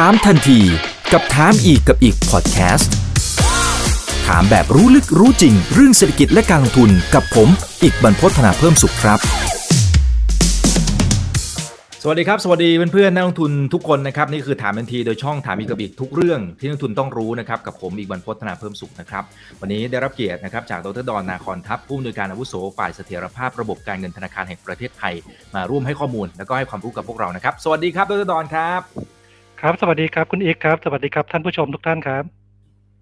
ถามทันทีกับถามอีกกับอีกพอดแคสต์ถามแบบรู้ลึกรู้จริง เรื่องเศรษฐกิจและการลงทุนกับผม อีกบรรพฒนาเพิ่มสุขครับ สวัสดีครับ สวัสดีเพื่อนๆนักลงทุนทุกคนนะครับนี่คือถามทันทีโดยช่องถามอีกกับอีกทุกเรื่องที่นักลงทุนต้องรู้นะครับกับผมอีกบรรพฒนาเพิ่มสุขนะครับวันนี้ได้รับเกียรตินะครับจากดรดอนนาคอนทัพผู้อำนวยการอาวุโสฝ่ายเสถียรภาพระบบการเงินธนาคารแห่งประเทศไทย มาร่วมให้ข้อมูล และก็ให้ความรู้กับพวกเรานะครับ สวัสดีครับดรดอนครับ ครับ สวัสดีครับคุณเอกครับ สวัสดีครับท่านผู้ชมทุกท่านครับ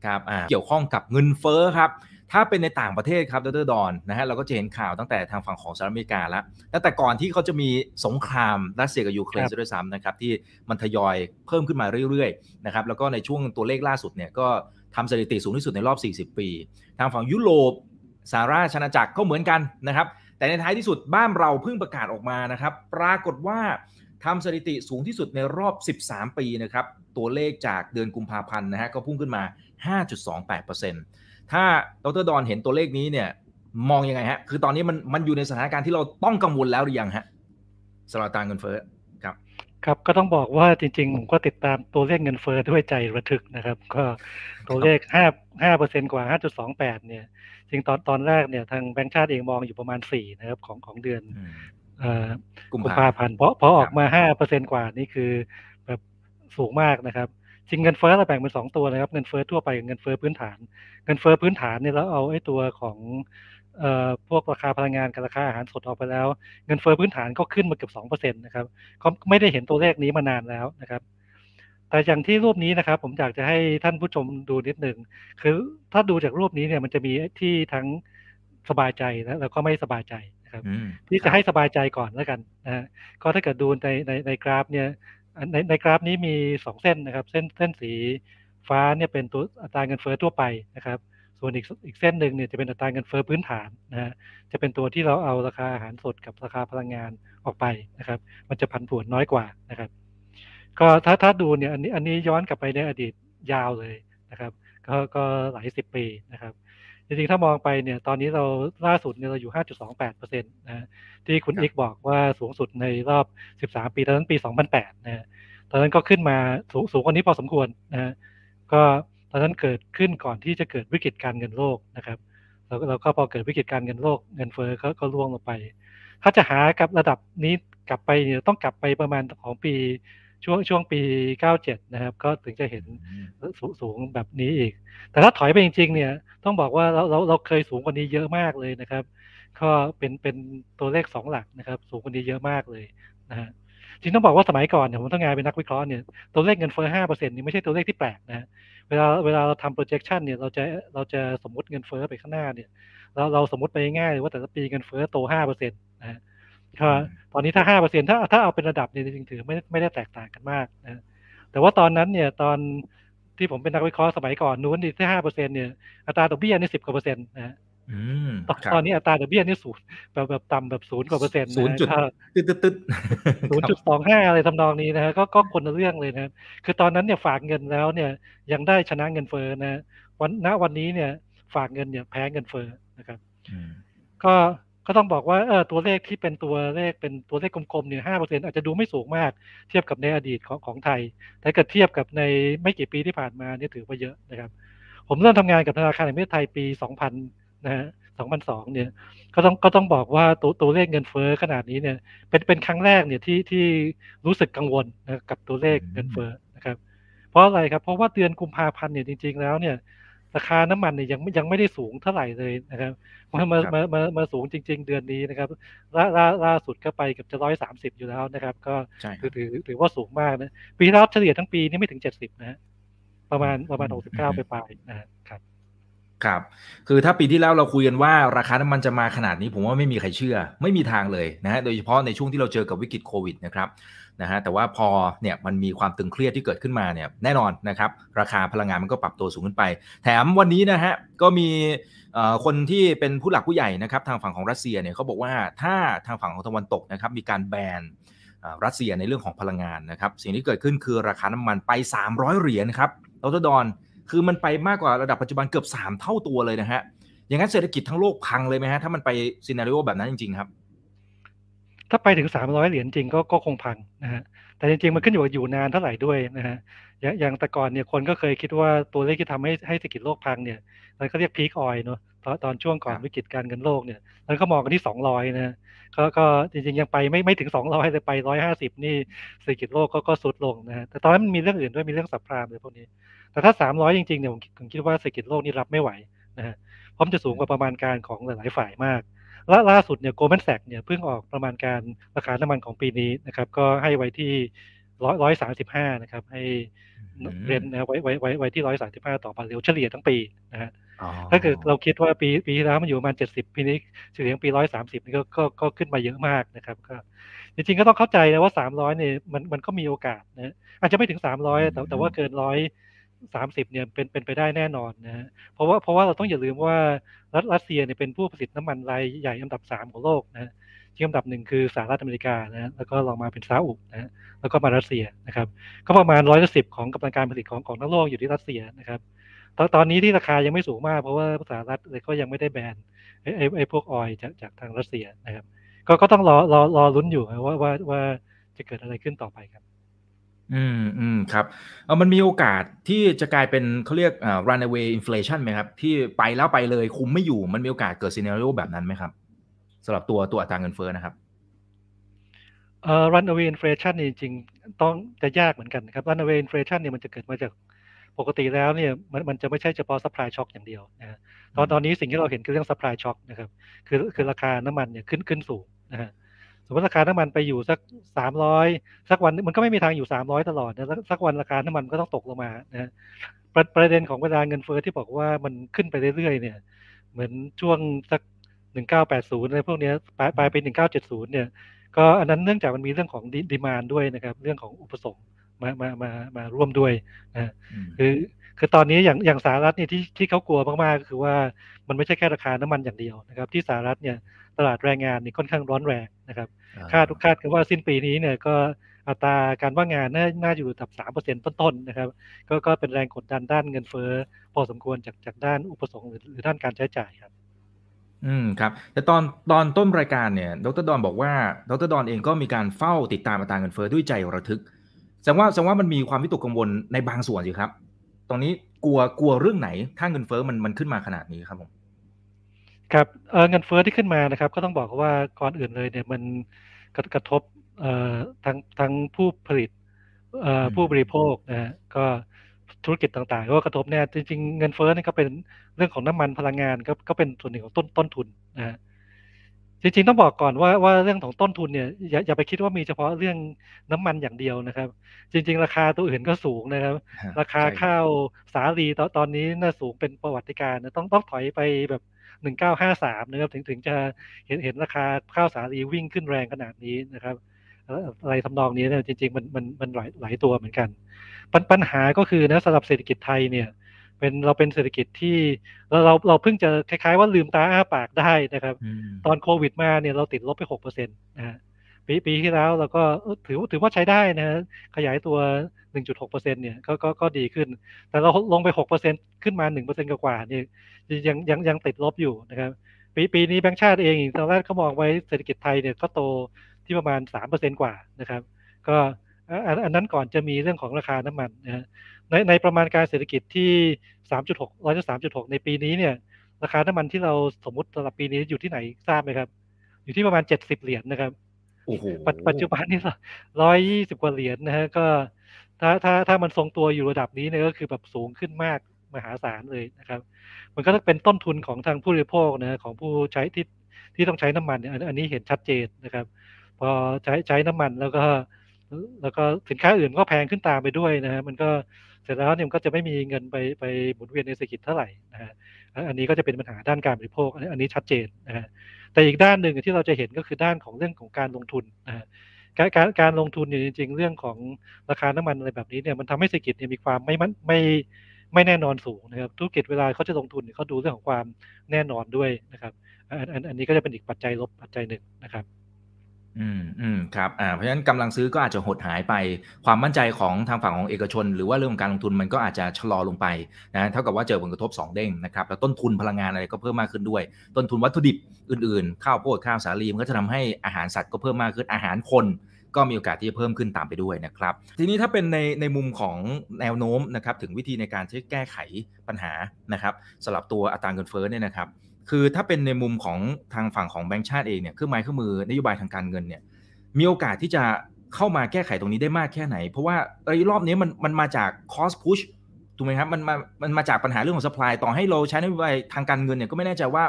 ครับอ่าเกี่ยวข้องกับเงินเฟ้อครับ ถ้าเป็นในต่างประเทศครับดรดอนนะฮะเราก็จะเห็นข่าวตั้งแต่ทางฝั่งของสหรัฐอเมริกาแล้วตั้งแต่ก่อนที่เขาจะมีสงครามรัสเซียกับยูเครนครับซะด้วยซ้ำนะครับที่มันทยอยเพิ่มขึ้นมาเรื่อยๆนะครับแล้วก็ในช่วงตัวเลขล่าสุดเนี่ยก็ทำสถิติสูงที่สุดในรอบ 40 ปี ทางฝั่งยุโรปสหราชอาณาจักรก็เหมือนกันนะครับ แต่ในท้ายที่สุดบ้านเราเพิ่งประกาศออกมานะครับ ปรากฏว่า ทำสถิติสูงที่สุดในรอบ 13 ปีนะครับ ตัวเลขจากเดือนกุมภาพันธ์นะฮะก็พุ่งขึ้นมา 5.28%ถ้าดรดอนเห็นตัวเลขนี้เนี่ยมองยังไงฮะ คือตอนนี้มันมันอยู่ในสถานการณ์ที่เราต้องกังวลแล้วหรือยังฮะสำหรับอัตราเงินเฟ้อครับ ครับก็ต้องบอกว่าจริงๆ ผมก็ติดตามตัวเลขเงินเฟ้อด้วยใจระทึกนะครับ ก็ตัวเลขห้าห้าเปอร์เซ็นกว่าห้าจุดสองแปดเนี่ยจริงตอนตอนแรกเนี่ยทางแบงก์ชาติเองมองอยู่ประมาณสี่นะครับของของเดือนอืมเอ่อ กุมกุมภาภาพันธ์เพราะเพราะครับออกมาห้าเปอร์เซ็นกว่านี่คือแบบสูงมากนะครับจริงเงินเฟ้อเราแบ่งเป็นสองตัวนะครับ เงินเฟ้อทั่วไปกับเงินเฟ้อพื้นฐาน เงินเฟ้อพื้นฐานเนี่ยเราเอาไอ้ตัวของเอ่อพวกราคาพลังงานกับราคาอาหารสดออกไปแล้ว เงินเฟ้อพื้นฐานก็ขึ้นมาเกือบสองเปอร์เซ็นต์นะครับก็ไม่ได้เห็นตัวเลขนี้มานานแล้วนะครับ แต่อย่างที่รูปนี้นะครับ ผมอยากจะให้ท่านผู้ชมดูนิดหนึ่งคือถ้าดูจากรูปนี้เนี่ยมันจะมีที่ทั้งสบายใจและแล้วก็ไม่สบายใจ นะครับอืมที่จะให้สบายใจก่อนแล้วกันนะฮะก็ถ้าเกิดดูในในในกราฟเนี่ยอันในในกราฟนี้มีสองเส้นนะครับ เส้นเส้นสีฟ้าเนี่ยเป็นตัวอัตราเงินเฟ้อทั่วไปนะครับ ส่วนอีกอีกเส้นหนึ่งเนี่ยจะเป็นอัตราเงินเฟ้อพื้นฐานนะฮะจะเป็นตัวที่เราเอาราคาอาหารสดกับราคาพลังงานออกไปนะครับ มันจะผันผวนน้อยกว่านะครับ ก็ถ้าถ้าดูเนี่ยอันนี้อันนี้ย้อนกลับไปในอดีตยาวเลยนะครับ ก็ก็หลายสิบปีนะครับ จริงๆ ถ้ามองไปเนี่ยตอนนี้เราล่าสุดเนี่ยเราอยู่ 5.28เปอร์เซ็นต์นะฮะที่คุณครับอีกบอกว่าสูงสุดในรอบ 13 ปีตอนนั้นปี 2008นะฮะตอนนั้นก็ขึ้นมาสูงสูงกว่านี้พอสมควรนะฮะก็ตอนนั้นเกิดขึ้นก่อนที่จะเกิดวิกฤตการเงินโลกนะครับแล้วก็เราก็พอเกิดวิกฤตการเงินโลกเงินเฟ้อก็ก็ร่วงลงไป ถ้าจะหากับระดับนี้กลับไปเนี่ยต้องกลับไปประมาณของปี ช่วงช่วงปี 97 นะครับ ก็ถึงจะเห็นสูงสูงแบบนี้อีก แต่ถ้าถอยไปจริง ๆ เนี่ย ต้องบอกว่าเราเราเราเคยสูงกว่านี้เยอะมากเลยนะครับ ก็เป็นเป็นตัวเลขสองหลักนะครับ สูงกว่านี้เยอะมากเลยนะฮะจริงต้องบอกว่าสมัยก่อนเนี่ยผมทำงานเป็นนักวิเคราะห์เนี่ยตัวเลขเงินเฟ้อห้าเปอร์เซ็นต์นี่ไม่ใช่ตัวเลขที่แปลกนะฮะเวลาเวลาเราทำ projection เนี่ยเราจะเราจะสมมติเงินเฟ้อไปข้างหน้าเนี่ย เราเราสมมติไปง่ายๆเลยว่าแต่ละปีเงินเฟ้อโตห้าเปอร์เซ็นต์นะฮะก็ ตอนนี้ถ้าห้าเปอร์เซ็นต์ถ้าถ้าเอาเป็นระดับเนี่ยจริงๆถือไม่ไม่ได้แตกต่างกันมากนะฮะแต่ว่าตอนนั้นเนี่ยตอนที่ผมเป็นนักวิเคราะห์สมัยก่อนนู้นที่ห้าเปอร์เซ็นเนี่ยอัตราดอกเบี้ยนี่สิบกว่าเปอร์เซ็นต์นะฮะอืมตอนครับตอนนี้อัตราดอกเบี้ยนี่ศูนย์แบบแบบต่ำแบบศูนย์กว่าเปอร์เซ็นต์ศูนย์จุดตึ๊ดตึ๊ดตึ๊ดศูนย์จุดสองห้าอะไรทำนองนี้นะฮะก็ก็คนละเรื่องเลยนะคือตอนนั้นเนี่ยฝากเงินแล้วเนี่ยยังได้ชนะเงินเฟ้อนะวันณวันนี้เนี่ยฝากเงินเนี่ยแพ้เงินเฟ้อนะครับอืมก็ ก็ต้องบอกว่าเออตัวเลขที่เป็นตัวเลขเป็นตัวเลขกลมๆเนี่ยห้าเปอร์เซ็นอาจจะดูไม่สูงมากเทียบกับในอดีตของของไทย แต่เกิดเทียบกับในไม่กี่ปีที่ผ่านมาเนี่ยถือว่าเยอะนะครับ ผมเริ่มทำงานกับธนาคารแห่งประเทศไทยปี2000นนะฮะ2002เนี่ยก็ต้องก็ต้องบอกว่าตัวตัวเลขเงินเฟ้อขนาดนี้เนี่ยเป็นเป็นครั้งแรกเนี่ยที่ที่รู้สึกกังวลนะกับตัวเลขเงินเฟ้อนะครับ เพราะอะไรครับเพราะว่าเดือนกุมภาพันธ์เนี่ยจริง ๆ แล้วเนี่ย ราคาน้ำมันเนี่ยยังยังไม่ได้สูงเท่าไหร่เลยนะครับมามามามามาสูงจริง ๆ เดือนนี้นะครับล่าล่าล่าสุดก็ไปเกับจะร้อยสามสิบอยู่แล้วนะครับ ก็ใช่คถืรัอบถือถือว่าสูงมากนะปีที่แล้วเฉลี่ยทั้งปีนี่ไม่ถึงเจ็ดสิบนะฮะประมาณประมาณหกสิบเก้าไปปลายๆนะฮะครับครับ คือถ้าปีที่แล้วเราคุยกันว่าราคาน้ำมันจะมาขนาดนี้ผมว่าไม่มีใครเชื่อ ไม่มีทางเลยนะฮะ โดยเฉพาะในช่วงที่เราเจอกับวิกฤตโควิดนะครับ นะฮะแต่ว่าพอเนี่ยมันมีความตึงเครียดที่เกิดขึ้นมาเนี่ยแน่นอนนะครับราคาพลังงานมันก็ปรับตัวสูงขึ้นไป แถมวันนี้นะฮะก็มีคนที่เป็นผู้หลักผู้ใหญ่นะครับทางฝั่งของรัสเซียเนี่ยเขาบอกว่าถ้าทางฝั่งของตะวันตกนะครับมีการแบนรัสเซียในเรื่องของพลังงานนะครับสิ่งที่เกิดขึ้นคือราคาน้ำมันไป 300 เหรียญครับดรดอนคือมันไปมากกว่าระดับปัจจุบันเกือบ 3 เท่าตัวเลยนะฮะอย่างนั้นเศรษฐกิจทั้งโลกพังเลยไหมฮะถ้ามันไปซีนารีโอแบบนั้นจริงๆครับ ถ้าไปถึงสามร้อยเหรียญจริงก็ก็คงพังนะฮะแต่จริงๆ มันขึ้นอยู่กับอยู่นานเท่าไหร่ด้วยนะฮะอย่างอย่างแต่ก่อนเนี่ยคนก็เคยคิดว่าตัวเลขที่ทำให้ให้เศรษฐกิจโลกพังเนี่ยมันก็เรียกพีคออยเนาะตอนตอนช่วงก่อนวิกฤตการเงินโลกเนี่ยแล้วก็มองกันที่สองร้อยนะก็ก็จริงๆ ยังไปไม่ไม่ถึงสองร้อยเลยไปร้อยห้าสิบนี่เศรษฐกิจโลกก็ก็ทรุดลงนะฮะแต่ตอนนั้นมันมีเรื่องอื่นด้วยมีเรื่อง subprime เลยพวกนี้ แต่ถ้าสามร้อยจริงๆเนี่ยผมคิดว่าเศรษฐกิจโลกนี่รับไม่ไหวนะฮะเพราะมันจะสูงกว่าประมาณการของหลายๆฝ่ายมาก ล่าล่าสุดเนี่ย Goldman Sachs เนี่ยเพิ่งออกประมาณการราคาน้ำมันของปีนี้นะครับ ก็ให้ไว้ที่ร้อยร้อยสามสิบห้านะครับให้ range นะไว้ไว้ไว้ไว้ที่ร้อยสามสิบห้าต่อบาร์เรลเฉลี่ยทั้งปีนะฮะถ้าเกิดเราคิดว่าปีปีที่แล้วมันอยู่ประมาณเจ็ดสิบปีนี้เฉลี่ยปีร้อยสามสิบนี่ก็ก็ก็ขึ้นมาเยอะมากนะครับก็จริงๆก็ต้องเข้าใจนะว่าสามร้อยเนี่ยมันมันก็มีโอกาสนะอาจจะไม่ถึงสามร้อยแต่แต่ว่าเกินร้อย สามสิบเนี่ยเป็นเป็นไปได้แน่นอนนะฮะเพราะว่าเพราะว่าเราต้องอย่าลืมว่ารัสรัสเซียเนี่ยเป็นผู้ผลิตน้ำมันรายใหญ่อันดับสามของโลกนะที่อันดับหนึ่งคือสหรัฐอเมริกานะแล้วก็ลองมาเป็นซาอุนะแล้วก็มารัสเซียนะครับ ก็ประมาณร้อยละสิบของกำลังการผลิตของของทั้งโลกอยู่ที่รัสเซียนะครับตอนตอนนี้ที่ราคายังไม่สูงมาก เพราะว่าสหรัฐเลยก็ยังไม่ได้แบนไอไอ้ไอ้พวกออยจากจากทางรัสเซียนะครับ ก็ก็ต้องรอรอรอลุ้นอยู่ว่าว่าว่าจะเกิดอะไรขึ้นต่อไปครับ อืมอืมครับเออมันมีโอกาสที่จะกลายเป็นเขาเรียกอ่า runaway inflation ไหมครับ ที่ไปแล้วไปเลยคุมไม่อยู่มันมีโอกาสเกิดซีเน r ร o แบบนั้นไหมครับสำหรับตัวตัวอัตราเงินเฟ้อนะครับเอ่อ runaway inflation นี่จริงต้องจะยากเหมือนกันครับ runaway inflation เนี่ยมันจะเกิดมาจากปกติแล้วเนี่ยมันมันจะไม่ใช่เฉพาะ supply shock อย่างเดียวนะฮะตอนตอนนี้สิ่งที่เราเห็นคือเรื่อง supply shock นะครับ คือคือราคาน้ำมันเนี่ยขึ้นขึ้นสูงนะฮะ สมมติราคาน้ำมันไปอยู่สักสามร้อยสักวันมันก็ไม่มีทางอยู่สามร้อยตลอดนะสักวันราคาน้ำมันก็ต้องตกลงมานะฮะประประเด็นของเวลาเงินเฟ้อที่บอกว่ามันขึ้นไปเรื่อยๆเนี่ย เหมือนช่วงสักหนึ่งเก้าแปดศูนย์อะไรพวกนี้ปลายปลายปีหนึ่งเก้าเจ็ดศูนย์เนี่ย ก็อันนั้นเนื่องจากมันมีเรื่องของดีมานด้วยนะครับ เรื่องของอุปสงค์มามามามาร่วมด้วยนะคือ คือตอนนี้อย่างอย่างสหรัฐเนี่ยที่ที่เขากลัวมากๆก็คือว่ามันไม่ใช่แค่ราคาน้ำมันอย่างเดียวนะครับ ที่สหรัฐเนี่ยตลาดแรงงานนี่ค่อนข้างร้อนแรงนะครับ คาดทุกคาดกันว่าสิ้นปีนี้เนี่ยก็อัตราการว่างงานน่าน่าอยู่ตับสามเปอร์เซ็นต์ต้นๆนะครับ ก็ก็เป็นแรงกดดันด้านเงินเฟ้อพอสมควรจากจากด้านอุปสงค์หรือหรือด้านการใช้จ่ายครับ อืมครับ แต่ตอนตอนต้นรายการเนี่ย ดรดอนบอกว่า ดรดอนเองก็มีการเฝ้าติดตามอัตราเงินเฟ้อด้วยใจระทึกแสดงว่าแสดงว่ามันมีความวิตกกังวลในบางส่วนสิครับ ตรงนี้กลัวกลัวเรื่องไหน ถ้าเงินเฟ้อมันมันขึ้นมาขนาดนี้ครับผมครับเออเงินเฟ้อที่ขึ้นมานะครับ ก็ต้องบอกว่าก่อนอื่นเลยเนี่ยมันกระทบเอ่อทั้งทั้งผู้ผลิตเอ่อผู้บริโภคนะฮะก็ธุรกิจต่างๆ ก็กระทบแน่จริงๆ เงินเฟ้อนี่ก็เป็นเรื่องของน้ำมันพลังงานก็ก็เป็นส่วนหนึ่งของต้นต้นทุนนะฮะ จริงๆต้องบอกก่อนว่าว่าเรื่องของต้นทุนเนี่ยอย่าอย่าไปคิดว่ามีเฉพาะเรื่องน้ำมันอย่างเดียวนะครับ จริง ๆ ราคาตัวอื่นก็สูงนะครับ ราคาข้าวสาลีตอนตอนนี้น่าสูงเป็นประวัติการนะต้องต้องถอยไปแบบหนึ่งเก้าห้าสามนะครับถึงถึงจะเห็นเห็นราคาข้าวสาลีวิ่งขึ้นแรงขนาดนี้นะครับอะไรทำนองนี้เนี่ยจริง ๆ มันมันมันหลายหลายตัวเหมือนกัน ปัญปัญหาก็คือนะสำหรับเศรษฐกิจไทยเนี่ย เป็นเราเป็นเศรษฐกิจที่เราเราเราเพิ่งจะคล้ายๆว่าลืมตาอ้าปากได้นะครับ ตอนโควิดมาเนี่ยเราติดลบไปหกเปอร์เซ็นต์นะฮะปีปีที่แล้วเราก็ถือถือว่าใช้ได้นะขยายตัว 1.6%เนี่ยก็ก็ก็ดีขึ้น แต่เราลงไป 6%ขึ้นมา 1%กว่าเนี่ยยังยังยังติดลบอยู่นะครับ ปีปีนี้แบงก์ชาติเองตอนแรกเขามองไว้เศรษฐกิจไทยเนี่ยก็โตที่ประมาณ 3%กว่านะครับ ก็อันนั้นก่อนจะมีเรื่องของราคาน้ำมันนะ ในในประมาณการเศรษฐกิจที่ 3.6ร้อยละ3.6 ในปีนี้เนี่ยราคาน้ำมันที่เราสมมติสำหรับปีนี้อยู่ที่ไหนทราบไหมครับ อยู่ที่ประมาณ 70 เหรียญนะครับปัจจุบันนี่ร้อยยี่สิบกว่าเหรียญนะฮะก็ถ้าถ้าถ้ามันทรงตัวอยู่ระดับนี้เนี่ยก็คือแบบสูงขึ้นมากมหาศาลเลยนะครับ มันก็ต้องเป็นต้นทุนของทางผู้บริโภคนะของผู้ใช้ที่ที่ต้องใช้น้ำมันเนี่ยอันนี้เห็นชัดเจนนะครับ พอใช้ใช้น้ำมันแล้วก็ แล้วก็สินค้าอื่นก็แพงขึ้นตามไปด้วยนะฮะมันก็ เสร็จแล้วเนี่ยมันก็จะไม่มีเงินไปไปหมุนเวียนในเศรษฐกิจเท่าไหร่นะฮะอันนี้ก็จะเป็นปัญหาด้านการบริโภค อันนี้ชัดเจนนะฮะแต่อีกด้านหนึ่งที่เราจะเห็นก็คือด้านของเรื่องของการลงทุนนะฮะการการการลงทุนเนี่ยจริง ๆ เรื่องของราคาน้ำมันอะไรแบบนี้เนี่ยมันทำให้เศรษฐกิจเนี่ยมีความไม่มันไม่ไม่แน่นอนสูงนะครับธุรกิจเวลาเขาจะลงทุนเขาดูเรื่องของความแน่นอนด้วยนะครับอันอันอันนี้ก็จะเป็นอีกปัจจัยลบปัจจัยหนึ่งนะครับ อืมอืมครับอ่าเพราะฉะนั้นกำลังซื้อก็อาจจะหดหายไป ความมั่นใจของทางฝั่งของเอกชน หรือว่าเรื่องของการลงทุนมันก็อาจจะชะลอลงไปนะเท่ากับว่าเจอผลกระทบ 2 เด้งนะครับแล้วต้นทุนพลังงานอะไรก็เพิ่มมากขึ้นด้วย ต้นทุนวัตถุดิบอื่นๆ ข้าวโพดข้าวสาลีมันก็จะทำให้อาหารสัตว์ก็เพิ่มมากขึ้นอาหารคนก็มีโอกาสที่จะเพิ่มขึ้นตามไปด้วยนะครับ ทีนี้ถ้าเป็นในในมุมของแนวโน้มนะครับถึงวิธีในการที่แก้ไขปัญหานะครับสำหรับตัวอัตราเงินเฟ้อเนี่ยนะครับ คือถ้าเป็นในมุมของทางฝั่งของแบงก์ชาติเองเนี่ยเครื่องไม้เครื่องมือนโยบายทางการเงินเนี่ยมีโอกาสที่จะเข้ามาแก้ไขตรงนี้ได้มากแค่ไหน เพราะว่าไอ้รอบนี้มันมันมาจาก cost push ถูกไหมครับมันมามันมาจากปัญหาเรื่องของ supply ต่อให้เราใช้นโยบายทางการเงินเนี่ยก็ไม่แน่ใจว่า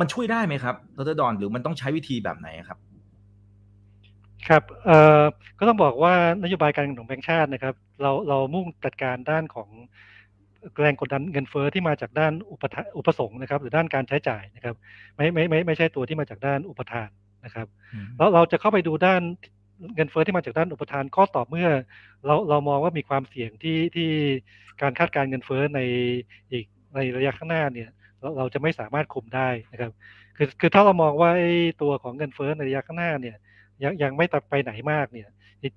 มันช่วยได้ไหมครับดรดอนหรือมันต้องใช้วิธีแบบไหนครับ ครับเอ่อก็ต้องบอกว่านโยบายการเงินของแบงก์ชาตินะครับ เราเรามุ่งจัดการด้านของ แรงกดดันเงินเฟ้อที่มาจากด้านอุปทอุปสงค์นะครับ หรือด้านการใช้จ่ายนะครับ ไม่ไม่ไม่ไม่ใช่ตัวที่มาจากด้านอุปทานนะครับแล้วเราจะเข้าไปดูด้านเงินเฟ้อที่มาจากด้านอุปทานก็ต่อเมื่อ เราเรามองว่ามีความเสี่ยงที่ที่การคาดการเงินเฟ้อในอีกในระยะข้างหน้าเนี่ยเราเราจะไม่สามารถคุมได้นะครับ คือคือถ้าเรามองว่าตัวของเงินเฟ้อในระยะข้างหน้าเนี่ยยังยังไม่ตัดไปไหนมากเนี่ย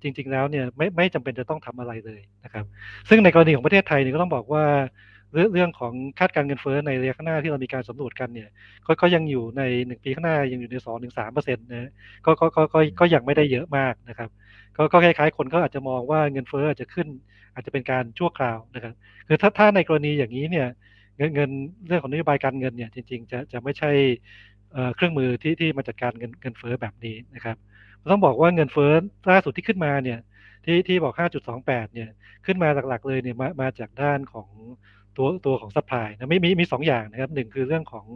จริง ๆ แล้วเนี่ยไม่ไม่จำเป็นจะต้องทำอะไรเลยนะครับ ซึ่งในกรณีของประเทศไทยเนี่ยก็ต้องบอกว่าเรื่องเรื่องของคาดการเงินเฟ้อในระยะข้างหน้าที่เรามีการสำรวจกันเนี่ยก็ก็ยังอยู่ในหนึ่งปีข้างหน้ายังอยู่ในสองถึงสามเปอร์เซ็นต์นะก็ก็ก็ก็ก็ยังไม่ได้เยอะมากนะครับ ก็ก็คล้ายๆ คนก็อาจจะมองว่าเงินเฟ้ออาจจะขึ้น อาจจะเป็นการชั่วคราวนะครับคือถ้าถ้าในกรณีอย่างนี้เนี่ยเงินเงินเรื่องของนโยบายการเงินเนี่ยจริง ๆ จะจะไม่ใช่เครื่องมือที่ที่มาจัดการเงินเงินเฟ้อแบบนี้นะครับ ต้องบอกว่าเงินเฟ้อล่าสุดที่ขึ้นมาเนี่ยที่ที่บอก 5.28 เนี่ยขึ้นมาหลักๆเลยเนี่ยมามาจากด้านของตัวตัวของ supply นะไม่มีมีสองอย่างนะครับหนึ่งคือเรื่องของ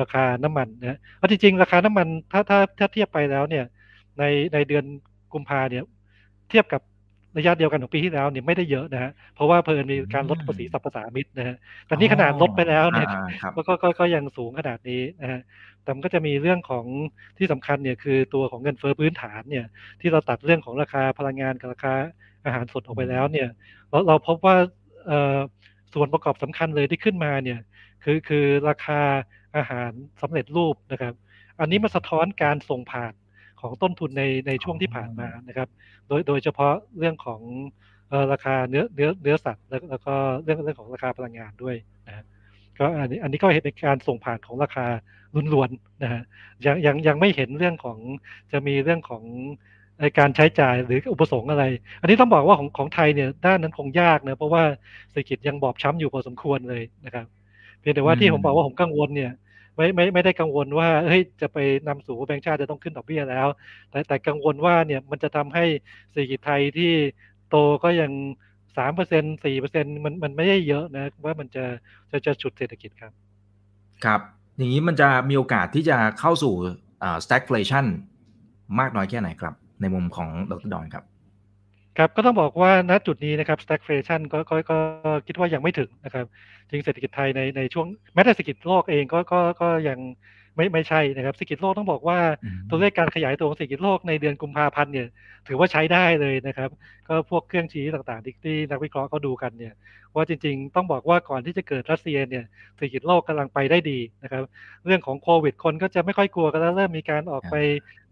ราคาน้ำมันนะเพราะจริงๆ ราคาน้ำมันถ้าถ้าถ้าเทียบไปแล้วเนี่ยในในเดือนกุมภาเนี่ยเทียบกับ ระยะเดียวกันของปีที่แล้วเนี่ยไม่ได้เยอะนะฮะเพราะว่าเผอิญมีการลดภาษีสรรพสามิตนะฮะแต่นี่ขนาดลดไปแล้วเนี่ยก็ก็ก็ยังสูงขนาดนี้นะฮะแต่มันก็จะมีเรื่องของที่สำคัญเนี่ยคือตัวของเงินเฟ้อพื้นฐานเนี่ยที่เราตัดเรื่องของราคาพลังงานกับราคาอาหารสดออกไปแล้วเนี่ยเราเราพบว่าส่วนประกอบสำคัญเลยที่ขึ้นมาเนี่ยคือคือราคาอาหารสำเร็จรูปนะครับ อันนี้มาสะท้อนการส่งผ่าน ของต้นทุนในในช่วงที่ผ่านมานะครับ โดยโดยเฉพาะเรื่องของราคาเนื้อเนื้อเนื้อสัตว์แล้วก็เรื่องเรื่องของราคาพลังงานด้วยนะก็อันนี้อันนี้ก็เห็นเป็นการส่งผ่านของราคาล้วนๆนะฮะยังยังยังไม่เห็นเรื่องของจะมีเรื่องของในการใช้จ่ายหรืออุปสงค์อะไร อันนี้ต้องบอกว่าของของไทยเนี่ยด้านนั้นคงยากนะเพราะว่าเศรษฐกิจยังบอบช้ำอยู่พอสมควรเลยนะครับ เพียงแต่ว่าที่ผมบอกว่าผมกังวลเนี่ย ไม่ไม่ไม่ได้กังวลว่าเฮ้ยจะไปนำสู่แบงก์ชาติจะต้องขึ้นดอกเบี้ยแล้ว แต่แต่กังวลว่าเนี่ยมันจะทำให้เศรษฐกิจไทยที่โตก็ยังสามเปอร์เซ็นสี่เปอร์เซ็นมันมันไม่ได้เยอะนะว่ามันจะจะจะฉุดเศรษฐกิจครับ ครับ อย่างนี้มันจะมีโอกาสที่จะเข้าสู่อ่า stagflation มากน้อยแค่ไหนครับ ในมุมของดรดอนครับ ครับก็ต้องบอกว่าณจุดนี้นะครับ stagflation ก็ก็ก็คิดว่ายังไม่ถึงนะครับจริงเศรษฐกิจไทยในในช่วงแม้แต่เศรษฐกิจโลกเองก็ก็ก็ยัง ไม่ไม่ใช่นะครับเศรษฐกิจโลกต้องบอกว่าตัวเลขการขยายตัวของเศรษฐกิจโลกในเดือนกุมภาพันธ์เนี่ยถือว่าใช้ได้เลยนะครับ ก็พวกเครื่องชี้ต่างๆ ที่ที่นักวิเคราะห์เขาดูกันเนี่ยว่าจริงๆ ต้องบอกว่าก่อนที่จะเกิดรัสเซียเนี่ยเศรษฐกิจโลกกำลังไปได้ดีนะครับ เรื่องของโควิดคนก็จะไม่ค่อยกลัวกันแล้วเริ่มมีการออกไป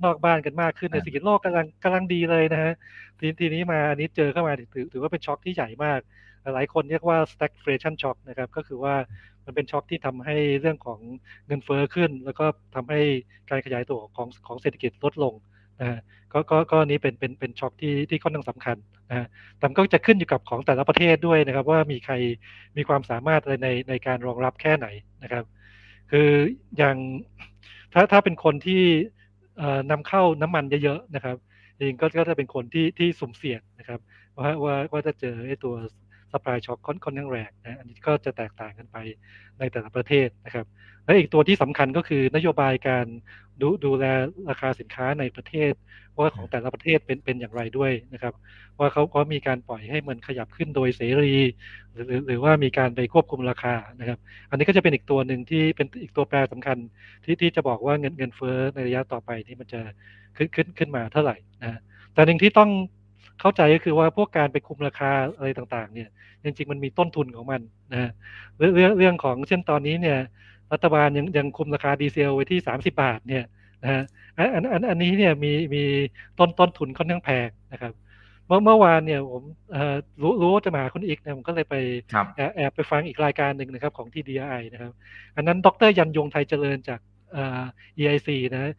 นอกบ้านกันมากขึ้นในเศรษฐกิจโลกกำลังกำลังดีเลยนะฮะทีทีนี้มาอันนี้เจอเข้ามาถือถือว่าเป็นช็อคที่ใหญ่มาก หลายคนเรียกว่า stagflation shock นะครับ ก็คือว่ามันเป็นช็อคที่ทำให้เรื่องของเงินเฟอ้อขึ้น แล้วก็ทำให้การขยายตัวของของเศรษฐกิจลดลงนะฮะก็ก็ก็นี้เป็นเป็นเป็นช็อคที่ที่ค่อนข้างสำคัญนะฮะแต่ก็จะขึ้นอยู่กับของแต่ละประเทศด้วยนะครับ ว่ามีใครมีความสามารถอะไรในในการรองรับแค่ไหนนะครับ คืออย่างถ้าถ้าเป็นคนที่นำเข้าน้ำมันเยอะๆนะครับจริงก็ก็จะเป็นคนที่ที่สุ่มเสี่ยงนะครับว่าว่าว่าจะเจอไอ้ตัว สปายช็อคค่อนข้างแรงนะอันนี้ก็จะแตกต่างกันไปในแต่ละประเทศนะครับและอีกตัวที่สำคัญก็คือนโยบายการดูดูแลราคาสินค้าในประเทศ ว่าของแต่ละประเทศเป็นเป็นอย่างไรด้วยนะครับ ว่าเขาก็มีการปล่อยให้มันขยับขึ้นโดยเสรี หรือหรือว่ามีการไปควบคุมราคานะครับ อันนี้ก็จะเป็นอีกตัวหนึ่งที่เป็นอีกตัวแปรสำคัญที่ที่จะบอกว่าเงินเงินเฟ้อในระยะต่อไปนี่มันจะขึ้นขึ้นขึ้นมาเท่าไหร่นะแต่หนึ่งที่ต้อง เข้าใจก็คือว่าพวกการไปคุมราคาอะไรต่างๆ เนี่ยจริงๆมันมีต้นทุนของมันนะเรื่องเรื่องของเช่นตอนนี้เนี่ยรัฐบาลยังยังคุมราคาดีเซลไว้ที่ 30 บาทเนี่ยนะฮะอันอันอันนี้เนี่ยมีมีต้นต้นทุนค่อนข้างแพงนะครับ เมื่อเมื่อวานเนี่ยผมรู้รู้ว่าจะมาคุณอีกนะผมก็เลยไปแอบแอบไปฟังอีกรายการหนึ่งนะครับของ TDI นะครับ อันนั้นดรยันยงไทยเจริญจากเอ่อ EIC นะ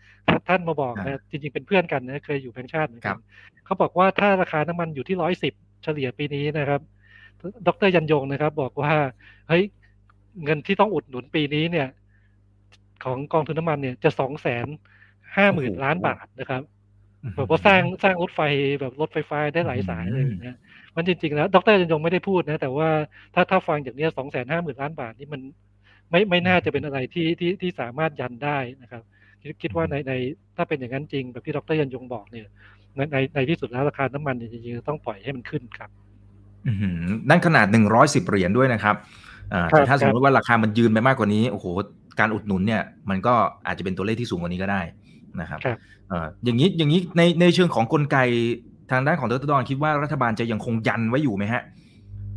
ท่านมาบอกนะจริงๆเป็นเพื่อนกันนะเคยอยู่แบงค์ชาติเหมือนกันเขาบอกว่าถ้าราคาน้ำมันอยู่ที่ร้อยสิบเฉลี่ยปีนี้นะครับ ดรยันยงนะครับ บอกว่าเฮ้ยเงินที่ต้องอุดหนุนปีนี้เนี่ย ของกองทุนน้ามันเนี่ยจะสองแสนห้าหมื่นล้านบาทนะครับแบบว่าสร้างสร้างรถไฟแบบรถไฟฟ้าได้หลายสายเลยนะมันจริงๆแล้ว ดรยันยงไม่ได้พูดนะ แต่ว่าถ้าถ้าฟังจากนี้สองแสนห้าหมื่นล้านบาทนี่มัน ไม่ไม่น่าจะเป็นอะไรที่ที่ที่สามารถยันได้นะครับ คิดคิดว่าในในถ้าเป็นอย่างนั้นจริงแบบที่ดรยันยงบอกเนี่ยในในในที่สุดแล้วราคาน้ำมันจริงๆต้องปล่อยให้มันขึ้นครับนั่นขนาดหนึ่งร้อยสิบเหรียญด้วยนะครับแต่ถ้าสมมติว่าราคามันยืนไปมากกว่านี้โอ้โหการอุดหนุนเนี่ย มันก็อาจจะเป็นตัวเลขที่สูงกว่านี้ก็ได้นะครับอย่างนี้อย่างนี้ในในเชิงของกลไกทางด้านของดรดอนคิดว่ารัฐบาลจะยังคงยันไว้อยู่ไหมฮะ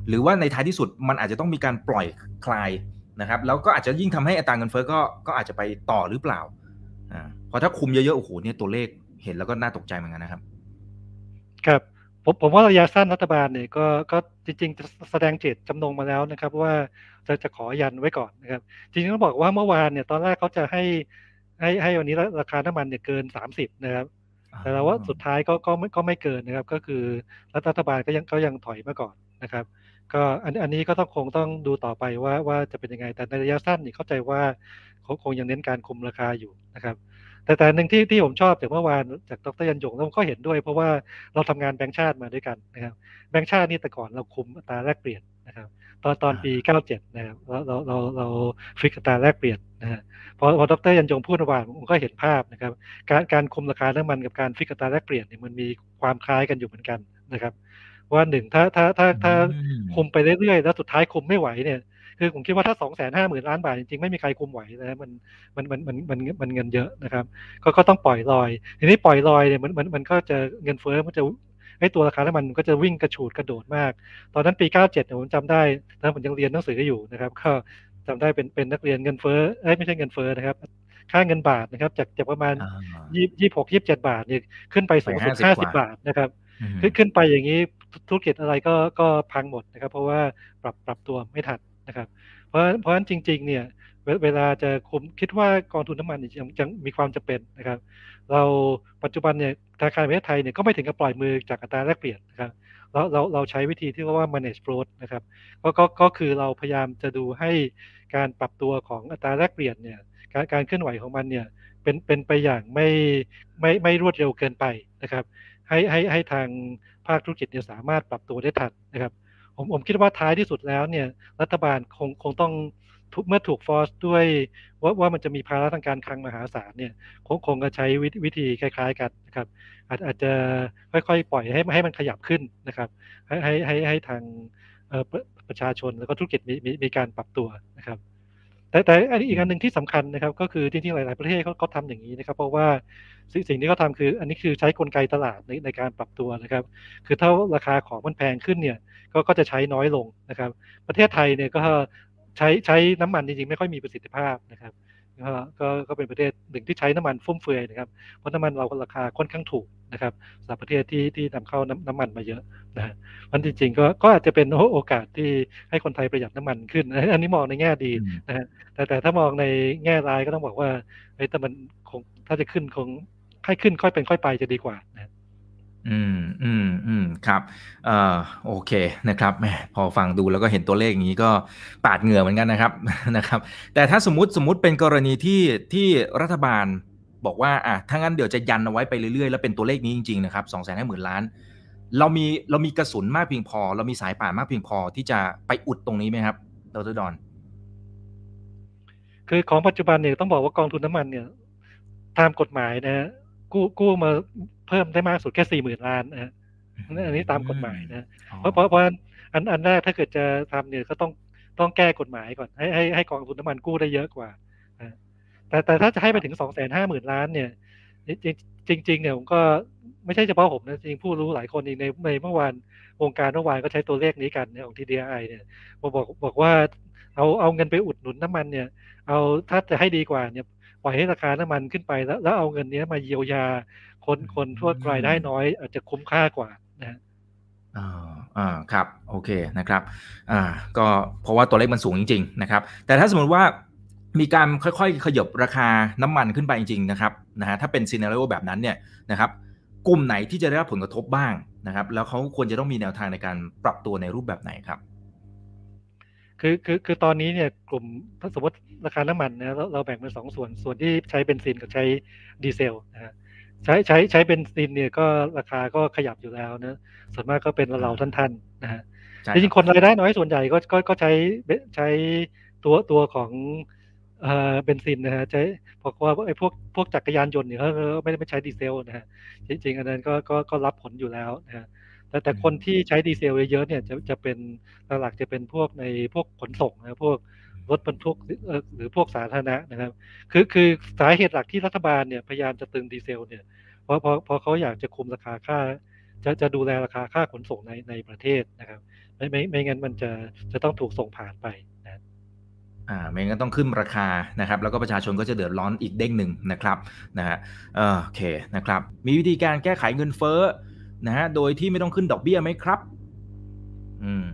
หรือว่าในท้ายที่สุดมันอาจจะต้องมีการปล่อยคลาย นะครับแล้วก็อาจจะยิ่งทำให้อัตราเงินเฟ้อก็ก็อาจจะไปต่อหรือเปล่าอ่าพอถ้าคุมเยอะๆโอ้โหเนี่ยตัวเลขเห็นแล้วก็น่าตกใจเหมือนกันนะครับ ครับผมผมว่าระยะสั้นรัฐบาลเนี่ยก็ก็จริงๆแสดงเจตจำนงมาแล้วนะครับ ว่าจะจะขอยันไว้ก่อนนะครับ จริงๆต้องบอกว่าเมื่อวานเนี่ยตอนแรกเขาจะให้ให้ให้วันนี้ราคาน้ำมันเนี่ยเกินสามสิบนะครับ แต่เราว่าสุดท้ายก็ก็ไม่ก็ไม่เกินนะครับ ก็คือรัฐบาลก็ยังก็ยังถอยมาก่อนนะครับ ก็อันอันนี้ก็ต้องคงต้องดูต่อไปว่าว่าจะเป็นยังไง แต่ในระยะสั้นนี่เข้าใจว่าเขาคงยังเน้นการคุมราคาอยู่นะครับ แต่แต่หนึ่งที่ที่ผมชอบจากเมื่อวานจากดรยรรยงแล้วก็เห็นด้วย เพราะว่าเราทำงานแบงค์ชาติมาด้วยกันนะครับ แบงค์ชาตินี่แต่ก่อนเราคุมอัตราแลกเปลี่ยนนะครับ ตอนตอนปี 97 นะครับเราเราเราเรา fix อัตราแลกเปลี่ยนนะฮะพอพอดรยรรยงพูดเมื่อวานผมก็เห็นภาพนะครับ การการคุมราคาน้ำมันกับการฟิกอัตราแลกเปลี่ยนเนี่ยมันมีความคล้ายกันอยู่เหมือนกันนะครับ ว่าหนึ่งถ้าถ้าถ้าถ้าคุมไปเรื่อยๆแล้วสุดท้ายคุมไม่ไหวเนี่ยคือผมคิดว่าถ้าสองแสนห้าหมื่นล้านบาทจริงๆ ไม่มีใครคุมไหวนะมันมันมันมันมันมันเงินเยอะนะครับ ก็ก็ต้องปล่อยลอย ทีนี้ปล่อยลอยเนี่ยมันมันมันก็จะเงินเฟ้อมันจะไอ้ตัวราคาน้ำมันก็จะวิ่งกระฉูดกระโดดมาก ตอนนั้นปี 97เนี่ยผมจำได้ตอนผมยังเรียนหนังสืออยู่นะครับก็จำได้เป็นเป็นนักเรียนเงินเฟ้อเอ้ยไม่ใช่เงินเฟ้อนะครับ ค่าเงินบาทนะครับ จากจากประมาณยี่ยี่หกยี่สิบเจ็ดบาทเนี่ยขึ้นไปสูงสุดห้าสิบบาทนะครับ ขึ้นขึ้นไปอย่างนี้ธุรกิจอะไรก็ก็พังหมดนะครับ เพราะว่าปรับปรับตัวไม่ทันนะครับ เพราะเพราะฉะนั้นจริง ๆ เนี่ยเวลาจะคุมคิดว่ากองทุนน้ำมันยังยังมีความจะเป็นนะครับ เราปัจจุบันเนี่ยธนาคารประเทศไทยเนี่ยก็ไม่ถึงกับปล่อยมือจากอัตราแลกเปลี่ยนนะครับเราเราเราใช้วิธีที่เรียกว่า manage float นะครับก็ก็ก็คือเราพยายามจะดูให้การปรับตัวของอัตราแลกเปลี่ยนเนี่ยการการเคลื่อนไหวของมันเนี่ยเป็นเป็นไปอย่างไม่ไม่ไม่รวดเร็วเกินไปนะครับ ให้ให้ให้ทางภาคธุรกิจเนี่ยสามารถปรับตัวได้ทันนะครับ ผมผมคิดว่าท้ายที่สุดแล้วเนี่ยรัฐบาลคงคงต้องเมื่อถูกฟอสด้วยว่าว่ามันจะมีภาระทางการคลังมหาศาลเนี่ยคงคงจะใช้วิธีคล้าย ๆ กันนะครับ อาจอาจจะค่อยๆ ปล่อยให้ให้มันขยับขึ้นนะครับ ให้ให้ให้ให้ทางประชาชนแล้วก็ธุรกิจมีมีมีการปรับตัวนะครับ แต่แต่อันนี้อีกอันหนึ่งที่สำคัญนะครับ ก็คือจริงๆหลาย ๆประเทศเขาเขาทำอย่างนี้นะครับ เพราะว่าสิ่งที่เขาทาคือ อันนี้คือใช้กลไกตลาดในในการปรับตัวนะครับ คือถ้าราคาของมันแพงขึ้นเนี่ยก็ก็จะใช้น้อยลงนะครับ ประเทศไทยเนี่ยก็ใช้ใช้น้ำมันจริงๆไม่ค่อยมีประสิทธิภาพนะครับ ก็ก็เป็นประเทศหนึ่งที่ใช้น้ำมันฟุ่มเฟือยนะครับเพราะน้ำมันเราราคาค่อนข้างถูกนะครับสำหรับประเทศที่ที่นำเข้าน้ำน้ำมันมาเยอะนะมันจริงๆก็ก็อาจจะเป็นโอกาสที่ให้คนไทยประหยัดน้ำมันขึ้น อันนี้มองในแง่ดีนะฮะแต่แต่ถ้ามองในแง่ร้ายก็ต้องบอกว่าไอ้แต่มันคงถ้าจะขึ้นคงให้ขึ้นค่อยเป็นค่อยไปจะดีกว่านะ อืมอืมอืมครับเอ่อโอเคนะครับแหมพอฟังดูแล้วก็เห็นตัวเลขอย่างนี้ก็ปาดเหงื่อเหมือนกันนะครับนะครับ แต่ถ้าสมมติสมมติเป็นกรณีที่ที่รัฐบาลบอกว่าอะถ้างั้นเดี๋ยวจะยันเอาไว้ไปเรื่อยๆ แล้วเป็นตัวเลขนี้จริงๆนะครับสองแสนห้าหมื่นล้าน เรามีเรามีกระสุนมากเพียงพอ เรามีสายป่านมากเพียงพอที่จะไปอุดตรงนี้ไหมครับดรดอน คือของปัจจุบันเนี่ยต้องบอกว่ากองทุนน้ำมันเนี่ยตามกฎหมายนะกู้กู้มา เพิ่มได้มากสุดแค่สี่หมื่นล้านนะอันนี้ตามกฎหมายนะเพราะเพราะเพราะอันอันแรกถ้าเกิดจะทำเนี่ยก็ต้องต้องแก้กฎหมายก่อน ให้ให้ให้กองทุนน้ำมันกู้ได้เยอะกว่าแต่แต่ถ้าจะให้ไปถึงสองแสนห้าหมื่นล้านเนี่ยจริงจริงเนี่ยผมก็ไม่ใช่เฉพาะผมนะจริงผู้รู้หลายคนในในเมื่อวานวงการเมื่อวานก็ใช้ตัวเลขนี้กันของ TDI เนี่ยบอกบอกว่าเอาเอาเงินไปอุดหนุนน้ำมันเนี่ย เอาถ้าจะให้ดีกว่าเนี่ย ปล่อยให้ราคาน้ำมันขึ้นไปแล้วแล้วเอาเงินนี้มาเยียวยาคนคนทั่วรายได้น้อย อาจจะคุ้มค่ากว่านะอ่าอ่าครับโอเคนะครับอ่าก็เพราะว่าตัวเลขมันสูงจริงๆนะครับ แต่ถ้าสมมติว่ามีการค่อยๆ ขยบราคาน้ำมันขึ้นไปจริงๆนะครับนะฮะถ้าเป็นซีนารีโอแบบนั้นเนี่ยนะครับกลุ่มไหนที่จะได้รับผลกระทบบ้างนะครับ แล้วเขาควรจะต้องมีแนวทางในการปรับตัวในรูปแบบไหนครับ คือคือคือตอนนี้เนี่ยกลุ่มถ้าสมมติราคาน้ำมันนะเราเราแบ่งเป็นสองส่วนส่วนที่ใช้เบนซินกับใช้ดีเซลนะฮะใช้ใช้ใช้เบนซินเนี่ยก็ราคาก็ขยับอยู่แล้วนะส่วนมากก็เป็นเราท่านๆนะฮะจริงๆคนรายได้น้อยส่วนใหญ่ก็ก็ก็ใช้ใช้ตัวตัวของเอ่อเบนซินนะฮะใช้เพราะว่าไอ้พวกพวกจักรยานยนต์เนี่ยเขาไม่ได้ไม่ใช้ดีเซลนะฮะจริงๆอันนั้นก็ก็ก็รับผลอยู่แล้วนะฮะ แต่แต่คนที่ใช้ดีเซลเยอะๆเนี่ยจะจะเป็นหลักจะเป็นพวกในพวกขนส่งนะพวกรถบรรทุกหรือพวกสาธารณะนะครับ คือคือสาเหตุหลักที่รัฐบาลเนี่ยพยายามจะตึงดีเซลเนี่ยเพราะเพราะเพราะเขาอยากจะคุมราคาค่า จะจะดูแลราคาค่าขนส่งในในประเทศนะครับ ไม่ไม่ไม่งั้นมันจะจะต้องถูกส่งผ่านไปนะอ่าไม่งั้นต้องขึ้นราคานะครับ แล้วก็ประชาชนก็จะเดือดร้อนอีกเด้งหนึ่งนะครับนะฮะโอเคนะครับ มีวิธีการแก้ไขเงินเฟ้อ นะฮะโดยที่ไม่ต้องขึ้นดอกเบี้ยไหมครับ อืม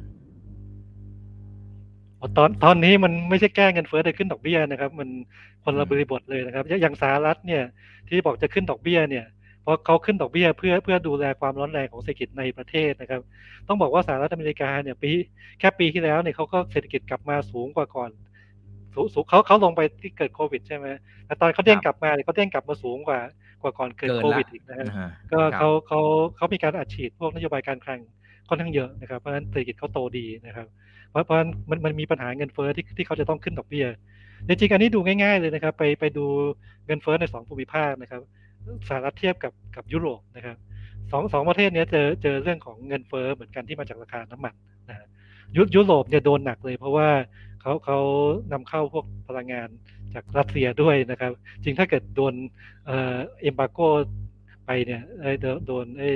ตอนตอนนี้มันไม่ใช่แก้เงินเฟ้อแต่ขึ้นดอกเบี้ยนะครับ มันคนละบริบทเลยนะครับ อย่างสหรัฐเนี่ย ที่บอกจะขึ้นดอกเบี้ยเนี่ยเพราะเขาขึ้นดอกเบี้ยเพื่อเพื่อดูแลความร้อนแรงของเศรษฐกิจในประเทศนะครับ ต้องบอกว่าสหรัฐอเมริกาเนี่ยปีแค่ปีที่แล้วเนี่ยเขาก็เศรษฐกิจกลับมาสูงกว่าก่อนสูงสูงเขาเขาลงไปที่เกิดโควิดใช่ไหมแต่ตอนเขาเด้งกลับมาเนี่ยเขาเด้งกลับมาสูงกว่า กว่าก่อนเกิดโควิดอีกนะฮะก็เขาเขาเขามีการอัดฉีดพวกนโยบายการคลังค่อนข้างเยอะนะครับเพราะฉะนั้นเศรษฐกิจเขาโตดีนะครับเพราะเพราะมันมันมีปัญหาเงินเฟ้อที่ที่เขาจะต้องขึ้นดอกเบี้ยจริงๆอันนี้ดูง่ายๆเลยนะครับ ไปไปดูเงินเฟ้อในสองภูมิภาคนะครับสหรัฐเทียบกับกับยุโรปนะครับสองสองประเทศนี้เจอเจอเรื่องของเงินเฟ้อเหมือนกันที่มาจากราคาน้ำมันนะยุยุโรปเนี่ยโดนหนักเลยเพราะว่า เขาเขานำเข้าพวกพลังงานจากรัสเซียด้วยนะครับ จริงถ้าเกิดโดนเอ่อเอมบาโกไปเนี่ยโดนไอ้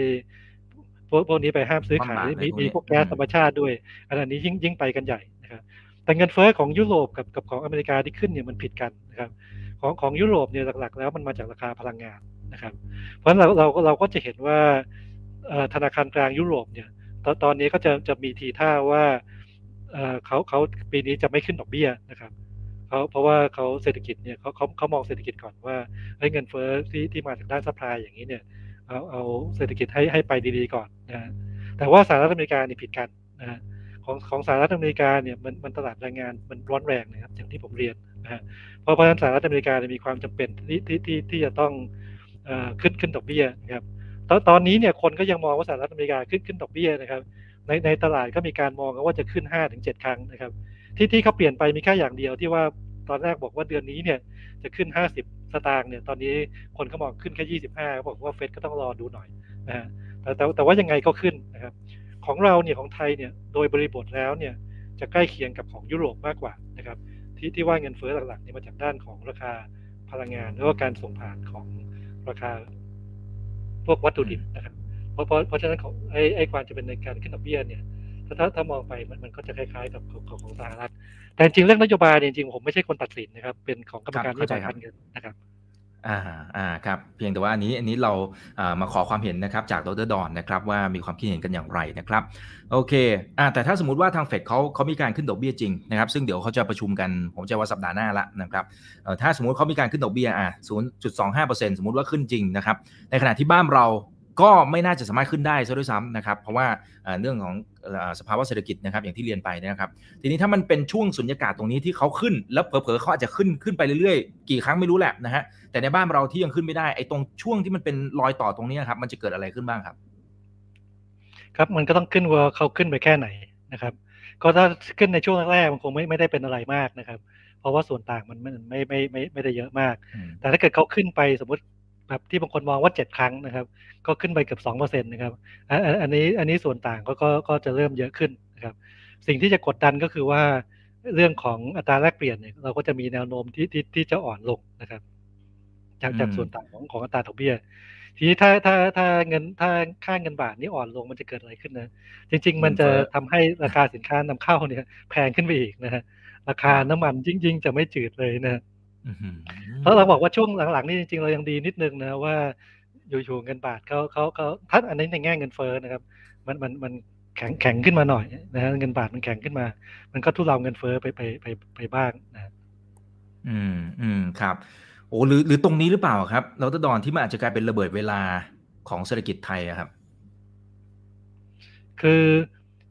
พวกพวกนี้ไปห้ามซื้อขายมีมีพวกแก๊สธรรมชาติด้วย อันนี้ยิ่งยิ่งไปกันใหญ่นะครับแต่เงินเฟ้อของยุโรปกับกับของอเมริกาที่ขึ้นเนี่ยมันผิดกันนะครับของของยุโรปเนี่ยหลักๆ แล้วมันมาจากราคาพลังงานนะครับ เพราะฉะนั้นเราเราเราก็จะเห็นว่าธนาคารกลางยุโรปเนี่ยตอนตอนนี้ก็จะจะมีทีท่าว่า เขาเขาปีนี้จะไม่ขึ้นดอกเบี้ยนะครับเขาเพราะว่าเขาเศรษฐกิจเนี่ยเขาเขาเขามองเศรษฐกิจก่อนว่าเงินเฟ้อที่ที่มาจากด้าน supply อย่างนี้เนี่ยเอาเอาเศรษฐกิจให้ให้ไปดีๆก่อนนะแต่ว่าสหรัฐอเมริกานี่ผิดกันนะของของสหรัฐอเมริกาเนี่ยมันมันตลาดแรงงานมันร้อนแรงนะครับอย่างที่ผมเรียนนะเพราะเพราะฉะนั้นสหรัฐอเมริกาเนี่ยมีความจำเป็นที่ที่ที่ที่จะต้องขึ้นขึ้นดอกเบี้ยนะครับตอนตอนนี้เนี่ยคนก็ยังมองว่าสหรัฐอเมริกาขึ้นขึ้นดอกเบี้ยนะครับ ในในตลาดก็มีการมองกันว่าจะขึ้น5ถึง7ครั้งนะครับ ที่ที่เขาเปลี่ยนไปมีแค่อย่างเดียวที่ว่าตอนแรกบอกว่าเดือนนี้เนี่ยจะขึ้น 50 สตางค์เนี่ยตอนนี้คนก็มองขึ้นแค่25เขาบอกว่าเฟดก็ต้องรอดูหน่อยนะฮะแต่แต่แต่ว่ายังไงก็ขึ้นนะครับของเราเนี่ยของไทยเนี่ยโดยบริบทแล้วเนี่ยจะใกล้เคียงกับของยุโรปมากกว่านะครับที่ที่ว่าเงินเฟ้อหลักๆนี่มาจากด้านของราคาพลังงานหรือว่าการส่งผ่านของราคาพวกวัตถุดิบนะครับ ราะเพราะเพราะฉะนั้นของไอ้ไอ้ความจะเป็นในการขึ้นดอกเบี้ยเนี่ยถ้าถ้ามองไปมันมันก็จะคล้ายๆกับของของสหรัฐแต่จริงเรื่องนโยบายจริงผมไม่ใช่คนตัดสินนะครับ เป็นของกรรมการนโยบายการเงินนะครับอ่าอ่าครับเพียงแต่ว่าอันนี้อันนี้เราอ่ามาขอความเห็นนะครับจากดรดอนนะครับว่ามีความคิดเห็นกันอย่างไรนะครับโอเคอ่าแต่ถ้าสมมติว่าทางเฟดเขาเขามีการขึ้นดอกเบี้ยจริงนะครับซึ่งเดี๋ยวเขาจะประชุมกันผมจะว่าสัปดาห์หน้าละนะครับเอ่อถ้าสมมติเขามีการขึ้นดอกเบี้ยอ่าศูนย์จุดสองห้าเปอร์เซ็นต์สมมติว่าขึ้นจริงนะครับในขณะที่บ้านเรา ก็ไม่น่าจะสามารถขึ้นได้ซะด้วยซ้ำนะครับ เพราะว่าเรื่องของสภาวะเศรษฐกิจนะครับอย่างที่เรียนไปนะครับ ทีนี้ถ้ามันเป็นช่วงสุญญากาศตรงนี้ที่เขาขึ้น แล้วเผลอๆเขาอาจจะขึ้นขึ้นไปเรื่อยๆ กี่ครั้งไม่รู้แหละนะฮะแต่ในบ้านเราที่ยังขึ้นไม่ได้ไอ้ตรงช่วงที่มันเป็นรอยต่อตรงนี้ครับมันจะเกิดอะไรขึ้นบ้างครับ ครับมันก็ต้องขึ้นว่าเขาขึ้นไปแค่ไหนนะครับ ก็ถ้าขึ้นในช่วงแรกๆมันคงไม่ไม่ได้เป็นอะไรมากนะครับ เพราะว่าส่วนต่างมันไม่ไม่ไม่ไม่ไม่ได้เยอะมาก แต่ถ้าเกิดเขาขึ้นไปสมมติ แบบที่บางคนมองว่าเจ็ดครั้งนะครับ ก็ขึ้นไปเกือบสองเปอร์เซ็นต์นะครับอันนี้อันนี้ส่วนต่างก็ก็ก็จะเริ่มเยอะขึ้นนะครับ สิ่งที่จะกดดันก็คือว่าเรื่องของอัตราแลกเปลี่ยนเนี่ยเราก็จะมีแนวโน้มที่ที่ที่จะอ่อนลงนะครับ จากจากส่วนต่างของของอัตราดอกเบี้ย ทีนี้ถ้าถ้าถ้าเงินถ้าค่าเงินบาทนี้อ่อนลงมันจะเกิดอะไรขึ้นนะ จริง ๆ มันจะทำให้ราคาสินค้านำเข้าเนี่ยแพงขึ้นไปอีกนะฮะราคาน้ำมันจริงๆ จะไม่จืดเลยนะ ถ้าเราบอกว่าช่วงหลังๆนี่จริงๆเรายังดีนิดนึงนะว่าอยู่ๆเงินบาทเขาเขาเขาถ้าอันนี้ในแง่เงินเฟ้อนะครับ มันมันมันแข็งแข็งขึ้นมาหน่อยนะฮะเงินบาทมันแข็งขึ้นมา มันก็ทุเลาเงินเฟ้อไปไปไปไปบ้างนะอืมอืมครับโอ้หรือหรือตรงนี้หรือเปล่าครับเราตดอนที่มันอาจจะกลายเป็นระเบิดเวลาของเศรษฐกิจไทยอะครับ คือ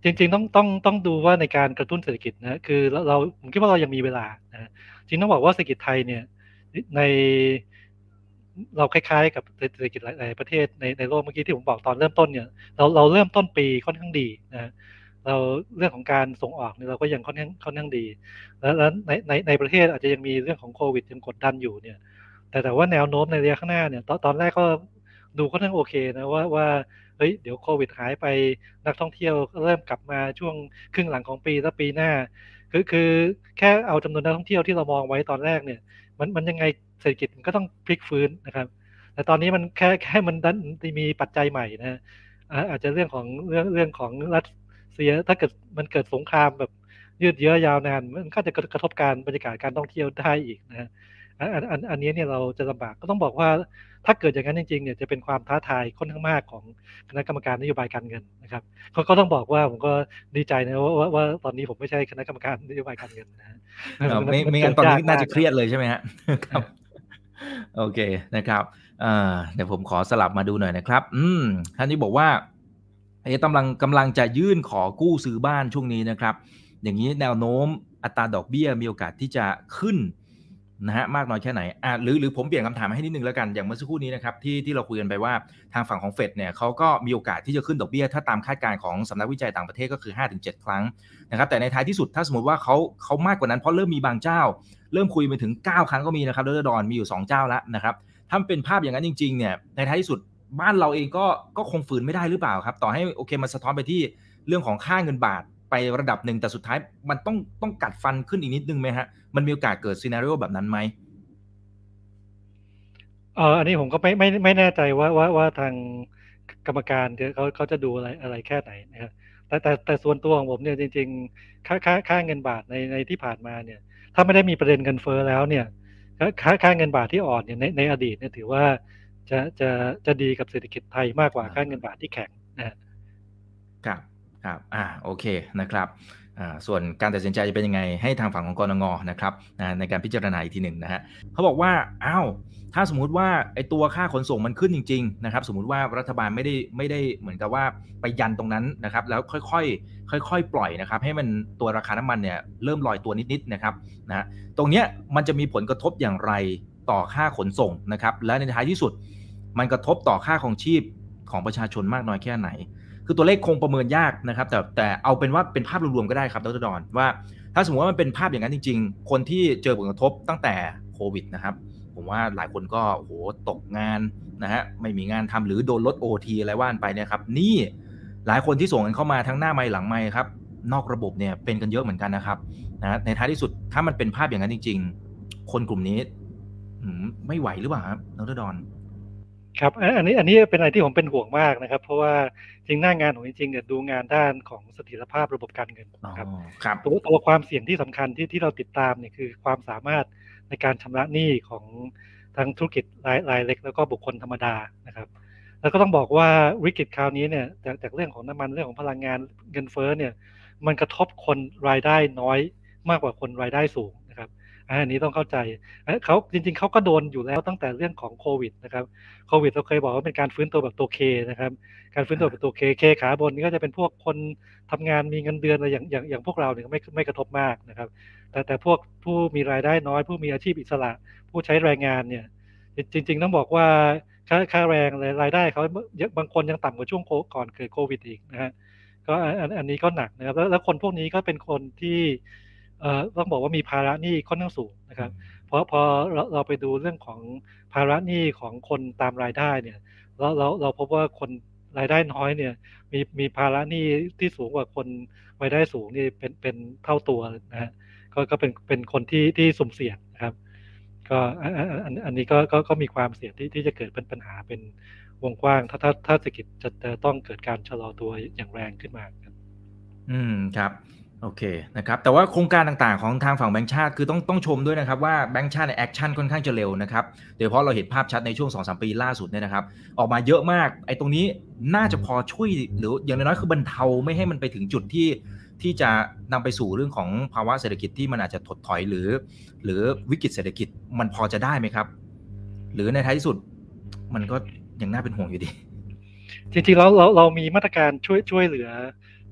จริง ๆ ต้องต้องต้องดูว่าในการกระตุ้นเศรษฐกิจนะคือเราเราผมคิดว่าเรายังมีเวลานะ จริงต้องบอกว่าเศรษฐกิจไทยเนี่ยในเราคล้ายๆ กับเศรษฐกิจหลายประเทศในในโลกเมื่อกี้ที่ผมบอกตอนเริ่มต้นเนี่ยเราเราเริ่มต้นปีค่อนข้างดีนะเราเรื่องของการส่งออกเนี่ยเราก็ยังค่อนข้างค่อนข้างดีแล้วแล้วในในในประเทศอาจจะยังมีเรื่องของโควิดยังกดดันอยู่เนี่ย แต่แต่ว่าแนวโน้มในระยะข้างหน้าเนี่ยตอนตอนแรกก็ดูค่อนข้างโอเคนะว่าว่าเฮ้ยเดี๋ยวโควิดหายไปนักท่องเที่ยวเริ่มกลับมาช่วงครึ่งหลังของปีแล้วปีหน้า คือคือแค่เอาจำนวนนักท่องเที่ยวที่เรามองไว้ตอนแรกเนี่ย มันมันยังไงเศรษฐกิจมันก็ต้องพลิกฟื้นนะครับ แต่ตอนนี้มันแค่แค่มันดันมีปัจจัยใหม่นะอาจจะเรื่องของเรื่องเรื่องของรัสเซียถ้าเกิดมันเกิดสงครามแบบยืดเยื้อยาวนานมันก็จะกระทบการบรรยากาศการท่องเที่ยวได้อีกนะ อันอันอันนี้เนี่ยเราจะลำบากก็ต้องบอกว่าถ้าเกิดอย่างนั้นจริงๆเนี่ยจะเป็นความท้าทายค่อนข้างมากของคณะกรรมการนโยบายการเงินนะครับเขาก็ต้องบอกว่าผมก็ดีใจนะว่าว่าตอนนี้ผมไม่ใช่คณะกรรมการนโยบายการเงินนะไม่ไม่งั้นตอนนี้น่าจะเครียดเลยใช่ไหมฮะครับโอเคนะครับเดี๋ยวผมขอสลับมาดูหน่อยนะครับ อืมท่านนี้บอกว่าเอ๊กำลังกำลังจะยื่นขอกู้ซื้อบ้านช่วงนี้นะครับ อย่างนี้แนวโน้มอัตราดอกเบี้ยมีโอกาสที่จะขึ้น นะฮะมากน้อยแค่ไหนอ่าหรือหรือผมเปลี่ยนคำถามให้นิดนึงแล้วกันอย่างเมื่อสักครู่นี้นะครับที่ที่เราคุยกันไปว่าทางฝั่งของเฟดเนี่ยเขาก็มีโอกาสที่จะขึ้นดอกเบี้ยถ้าตามคาดการณ์ของสำนักวิจัยต่างประเทศก็คือ 5-7 ครั้งนะครับแต่ในท้ายที่สุดถ้าสมมติว่าเขาเขามากกว่านั้นเพราะเริ่มมีบางเจ้า เริ่มคุยไปถึง 9 ครั้งก็มีนะครับเดอดอนมีอยู่ 2 เจ้าแล้วนะครับถ้าเป็นภาพอย่างนั้นจริงๆเนี่ยในท้ายที่สุดบ้านเราเองก็ก็คงฝืนไม่ได้หรือเปล่าครับต่อให้โอเคมันสะท้อนไปที่เรื่องของค่าเงินบาท ไประดับหนึ่งแต่สุดท้ายมันต้องต้องกัดฟันขึ้นอีกนิดนึงไหมฮะ มันมีโอกาสเกิดซีนารีโอแบบนั้นไหมเอออันนี้ผมก็ไม่ไม่ไม่แน่ใจว่าว่าว่าทางกรรมการเขาเขาจะดูอะไรอะไรแค่ไหนนะครับแต่แต่แต่ส่วนตัวของผมเนี่ยจริง ๆ ค่าค่าค่าเงินบาทในในที่ผ่านมาเนี่ย ถ้าไม่ได้มีประเด็นเงินเฟ้อแล้วเนี่ยค่าค่าเงินบาทที่อ่อนเนี่ยในในอดีตเนี่ยถือว่าจะจะจะดีกับเศรษฐกิจไทยมากกว่าค่าเงินบาทที่แข็งนะครับ ครับอ่าโอเคนะครับอ่าส่วนการตัดสินใจจะเป็นยังไงให้ทางฝั่งของกรงงนะครับในการพิจารณาอีกทีหนึ่งนะฮะเขาบอกว่าอ้าวถ้าสมมุติว่าไอตัวค่าขนส่งมันขึ้นจริงๆนะครับสมมุติว่ารัฐบาลไม่ได้ไม่ได้เหมือนกับว่าไปยันตรงนั้นนะครับแล้วค่อยๆค่อยๆปล่อยนะครับให้มันตัวราคาน้ำมันเนี่ยเริ่มลอยตัวนิดๆนะครับนะตรงเนี้ยมันจะมีผลกระทบอย่างไรต่อค่าขนส่งนะครับและในท้ายที่สุด มันกระทบต่อค่าของชีพของประชาชนมากน้อยแค่ไหน คือตัวเลขคงประเมินยากนะครับ แต่แต่เอาเป็นว่าเป็นภาพรวมๆก็ได้ครับดรดอนว่า ถ้าสมมติว่ามันเป็นภาพอย่างนั้นจริง ๆ คนที่เจอผลกระทบตั้งแต่โควิดนะครับ ผมว่าหลายคนก็โหตกงานนะฮะไม่มีงานทำหรือโดนลดโอทีอะไรว่านไปเนี่ยครับ นี่หลายคนที่ส่งกันเข้ามาทั้งหน้าไม้หลังไม้ครับ นอกระบบเนี่ยเป็นกันเยอะเหมือนกันนะครับนะในท้ายที่สุดถ้ามันเป็นภาพอย่างนั้นจริง ๆ คนกลุ่มนี้ไม่ไหวหรือเปล่าครับนรดอน ครับอันนี้อันนี้เป็นอะไรที่ผมเป็นห่วงมากนะครับ เพราะว่าจริงหน้างานของจริงๆเนี่ยดูงานด้านของเสถียรภาพระบบการเงินครับครับตัวตัวความเสี่ยงที่สำคัญที่ที่เราติดตามเนี่ยคือความสามารถในการชำระหนี้ของทั้งธุรกิจรายรายเล็ก แล้วก็บุคคลธรรมดานะครับ แล้วก็ต้องบอกว่าวิกฤตคราวนี้เนี่ยจากจากเรื่องของน้ำมันเรื่องของพลังงานเงินเฟ้อเนี่ย มันกระทบคนรายได้น้อยมากกว่าคนรายได้สูงนะครับ อันนี้ต้องเข้าใจเขาจริง ๆเขาก็โดนอยู่แล้วตั้งแต่เรื่องของโควิดนะครับโควิดเราเคยบอกว่าเป็นการฟื้นตัวแบบตัวเคนะครับการฟื้นตัวแบบตัวเคเคขาบนนี่ก็จะเป็นพวกคนทำงานมีเงินเดือนอะไรอย่างอย่างอย่างพวกเราเนี่ยไม่ไม่กระทบมากนะครับ แต่แต่พวกผู้มีรายได้น้อย ผู้มีอาชีพอิสระ ผู้ใช้แรงงานเนี่ยจริง ๆ ต้องบอกว่าค่าค่าแรงรายได้เขาบางคนยังต่ำกว่าช่วงก่อนเกิดโควิดอีกนะฮะก็อันอันนี้ก็หนักนะครับแล้วคนพวกนี้ก็เป็นคนที่ ต้องบอกว่ามีภาระหนี้ค่อนข้างสูงนะครับ เพราะพอเราเราไปดูเรื่องของภาระหนี้ของคนตามรายได้เนี่ยเราเราเราพบว่าคนรายได้น้อยเนี่ยมีมีภาระหนี้ที่สูงกว่าคนรายได้สูงนี่เป็นเป็นเท่าตัวนะฮะก็ก็เป็นเป็นคนที่ที่สุ่มเสี่ยงนะครับ ก็อันอันนี้ก็ก็ก็มีความเสี่ยงที่ที่จะเกิดเป็นปัญหาเป็นวงกว้าง ถ้าถ้าถ้าเศรษฐกิจจะจะต้องเกิดการชะลอตัวอย่างแรงขึ้นมาครับอืมครับ โอเคนะครับแต่ว่าโครงการต่างๆของทางฝั่งแบงค์ชาติคือต้องต้องชมด้วยนะครับว่าแบงค์ชาติใน action ค่อนข้างจะเร็วนะครับโดยเฉพาะเราเห็นภาพชัดในช่วง2อสปีล่าสุดเนี่ยนะครับออกมาเยอะมากไอ้ตรงนี้น่าจะพอช่วยหรืออย่างน้อยๆคือบรรเทาไม่ให้มันไปถึงจุดที่ที่จะนำไปสู่เรื่องของภาวะเศรษฐกิจที่มันอาจจะถดถอยหรือ หรือวิกฤตเศรษฐกิจมันพอจะได้ไหมครับ หรือในท้ายที่สุดมันก็ยังน่าเป็นห่วงอยู่ดี จริงๆแล้วเราเรามีมาตรการช่วยช่วยเหลือ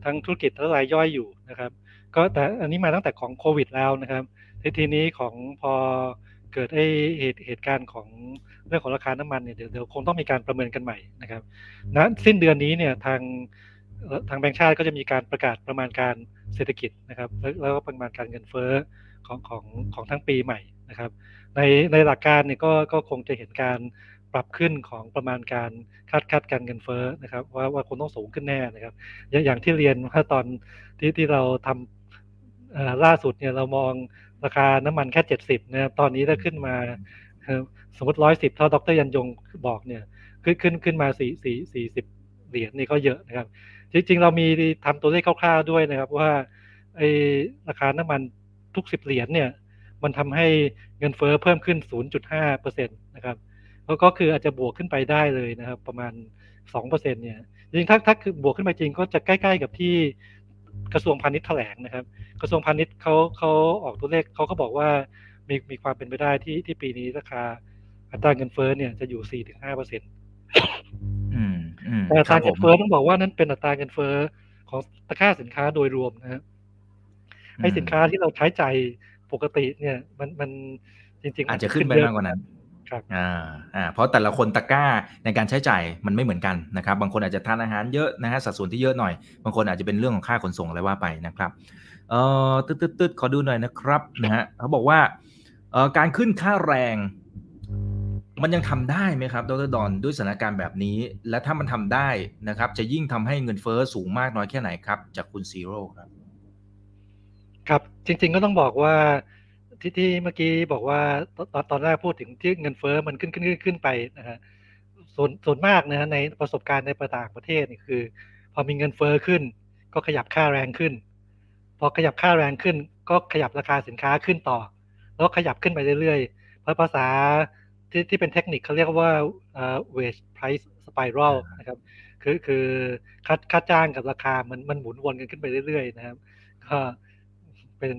ทั้งธุรกิจและรายย่อยอยู่นะครับ ก็แต่อันนี้มาตั้งแต่ของโควิดแล้วนะครับทีทีนี้ของพอเกิดไอเหตุเหตุการณ์ของเรื่องของราคาน้ำมันเนี่ยเดี๋ยวเดี๋ยวคงต้องมีการประเมินกันใหม่นะครับณสิ้นเดือนนี้เนี่ยทางทางแบงก์ชาติก็จะมีการประกาศประมาณการเศรษฐกิจนะครับแล้วแล้วก็ประมาณการเงินเฟ้อของของของทั้งปีใหม่นะครับ ในในหลักการเนี่ยก็ก็คงจะเห็นการ ปรับขึ้นของประมาณการคาดคาดการเงินเฟ้อนะครับ ว่าว่าคงต้องสูงขึ้นแน่นะครับ อย่างที่เรียนว่าตอนที่ที่เราทำล่าสุดเนี่ยเรามองราคาน้ำมันแค่เจ็ดสิบนะครับตอนนี้ถ้าขึ้นมาสมมติร้อยสิบเท่าดรยันยงบอกเนี่ยขึ้นขึ้นขึ้นมาสี่สี่สี่สิบเหรียญนี่ก็เยอะนะครับ จริง ๆ เรามีทำตัวเลขคร่าวๆด้วยนะครับ ว่าไอราคาน้ำมันทุกสิบเหรียญเนี่ย มันทำให้เงินเฟ้อเพิ่มขึ้น 0.5%นะครับ แล้วก็คืออาจจะบวกขึ้นไปได้เลยนะครับ ประมาณ2%เนี่ยจริงๆถ้าถ้าคือบวกขึ้นไปจริงก็จะใกล้ๆกับที่กระทรวงพาณิชย์แถลงนะครับ กระทรวงพาณิชย์เขาเขาออกตัวเลขเขาก็บอกว่ามีมีความเป็นไปได้ที่ที่ปีนี้ราคาอัตราเงินเฟ้อเนี่ยจะอยู่4-5%แต่อัตราเงินเฟ้อต้องบอกว่านั่นเป็นอัตราเงินเฟ้อของตะกร้าสินค้าโดยรวมนะครับให้สินค้าที่เราใช้ใจปกติเนี่ย มันมันจริง ๆ อาจจะขึ้นไปมากกว่านั้น ครับอ่าอ่าเพราะแต่ละคนตะกร้าในการใช้จ่ายมันไม่เหมือนกันนะครับ บางคนอาจจะทานอาหารเยอะนะฮะสัดส่วนที่เยอะหน่อย บางคนอาจจะเป็นเรื่องของค่าขนส่งอะไรว่าไปนะครับเอ่อตึ๊ดตึ๊ดขอดูหน่อยนะครับนะฮะเขาบอกว่าเอ่อการขึ้นค่าแรง มันยังทำได้ไหมครับดรดอนด้วยสถานการณ์แบบนี้ และถ้ามันทำได้นะครับ จะยิ่งทำให้เงินเฟ้อสูงมากน้อยแค่ไหนครับ จากคุณซีโร่ครับ ครับจริง ๆก็ต้องบอกว่า ที่ที่เมื่อกี้บอกว่าตอนตอนแรกพูดถึงที่เงินเฟ้อมันขึ้นขึ้นขึ้นขึ้นไปนะฮะส่วนส่วนมากนะฮะในประสบการณ์ในประต่างประเทศนี่คือ พอมีเงินเฟ้อขึ้น ก็ขยับค่าแรงขึ้น พอขยับค่าแรงขึ้น ก็ขยับราคาสินค้าขึ้นต่อ แล้วขยับขึ้นไปเรื่อยๆเพราะภาษาที่ที่เป็นเทคนิคเขาเรียกว่า wage price spiral นะครับคือคือค่าค่าจ้างกับราคามันมันหมุนวนกันขึ้นไปเรื่อยๆนะครับก็เป็น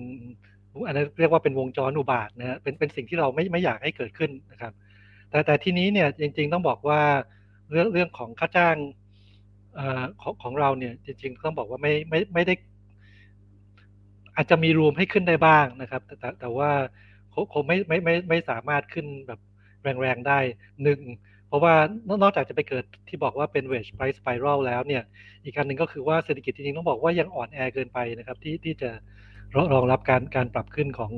อันนั้นเรียกว่าเป็นวงจรอุบาทนะฮะเป็นเป็นสิ่งที่เราไม่ไม่อยากให้เกิดขึ้นนะครับ แต่แต่ที่นี้เนี่ยจริง ๆ ต้องบอกว่าเรื่องเรื่องของค่าจ้างอของของเราเนี่ยจริง ๆ ต้องบอกว่าไม่ไม่ไม่ได้ อาจจะมีรวมให้ขึ้นได้บ้างนะครับ แต่แต่แต่ว่าคงไม่ไม่ไม่ไม่สามารถขึ้นแบบแรงๆได้หนึ่งเพราะว่านอกจากจะไปเกิดที่บอกว่าเป็น wage price spiral แล้วเนี่ย อีกการหนึ่งก็คือว่าเศรษฐกิจจริงๆต้องบอกว่ายังอ่อนแอเกินไปนะครับ ที่ที่จะ รองรับการการปรับขึ้นของ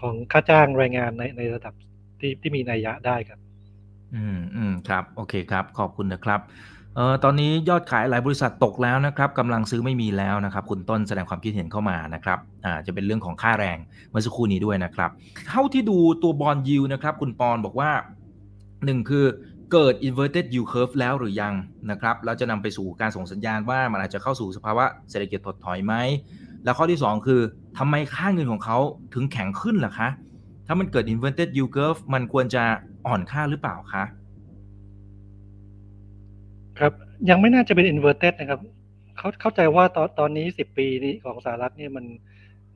ของค่าจ้างแรงงานในในระดับที่ที่มีนัยยะได้ครับ อืมอืมครับ โอเคครับ ขอบคุณนะครับเอ่อตอนนี้ยอดขายหลายบริษัทตกแล้วนะครับกำลังซื้อไม่มีแล้วนะครับ คุณต้นแสดงความคิดเห็นเข้ามานะครับอ่าจะเป็นเรื่องของค่าแรงเมื่อสักครู่นี้ด้วยนะครับ เท่าที่ดูตัวบอลยูนะครับ คุณปอนบอกว่าหนึ่งคือเกิด inverted yield curve แล้วหรือยังนะครับแล้วจะนำไปสู่การส่งสัญญาณว่ามันอาจจะเข้าสู่สภาวะเศรษฐกิจถดถอยไหม แล้วข้อที่ 2 คือทำไมค่าเงินของเขาถึงแข็งขึ้นล่ะคะ ถ้ามันเกิด inverted yield curve มันควรจะอ่อนค่าหรือเปล่าคะครับยังไม่น่าจะเป็น inverted นะครับเขาเข้าใจว่าตอนตอนนี้ 10 ปีนี้ของสหรัฐเนี่ยมัน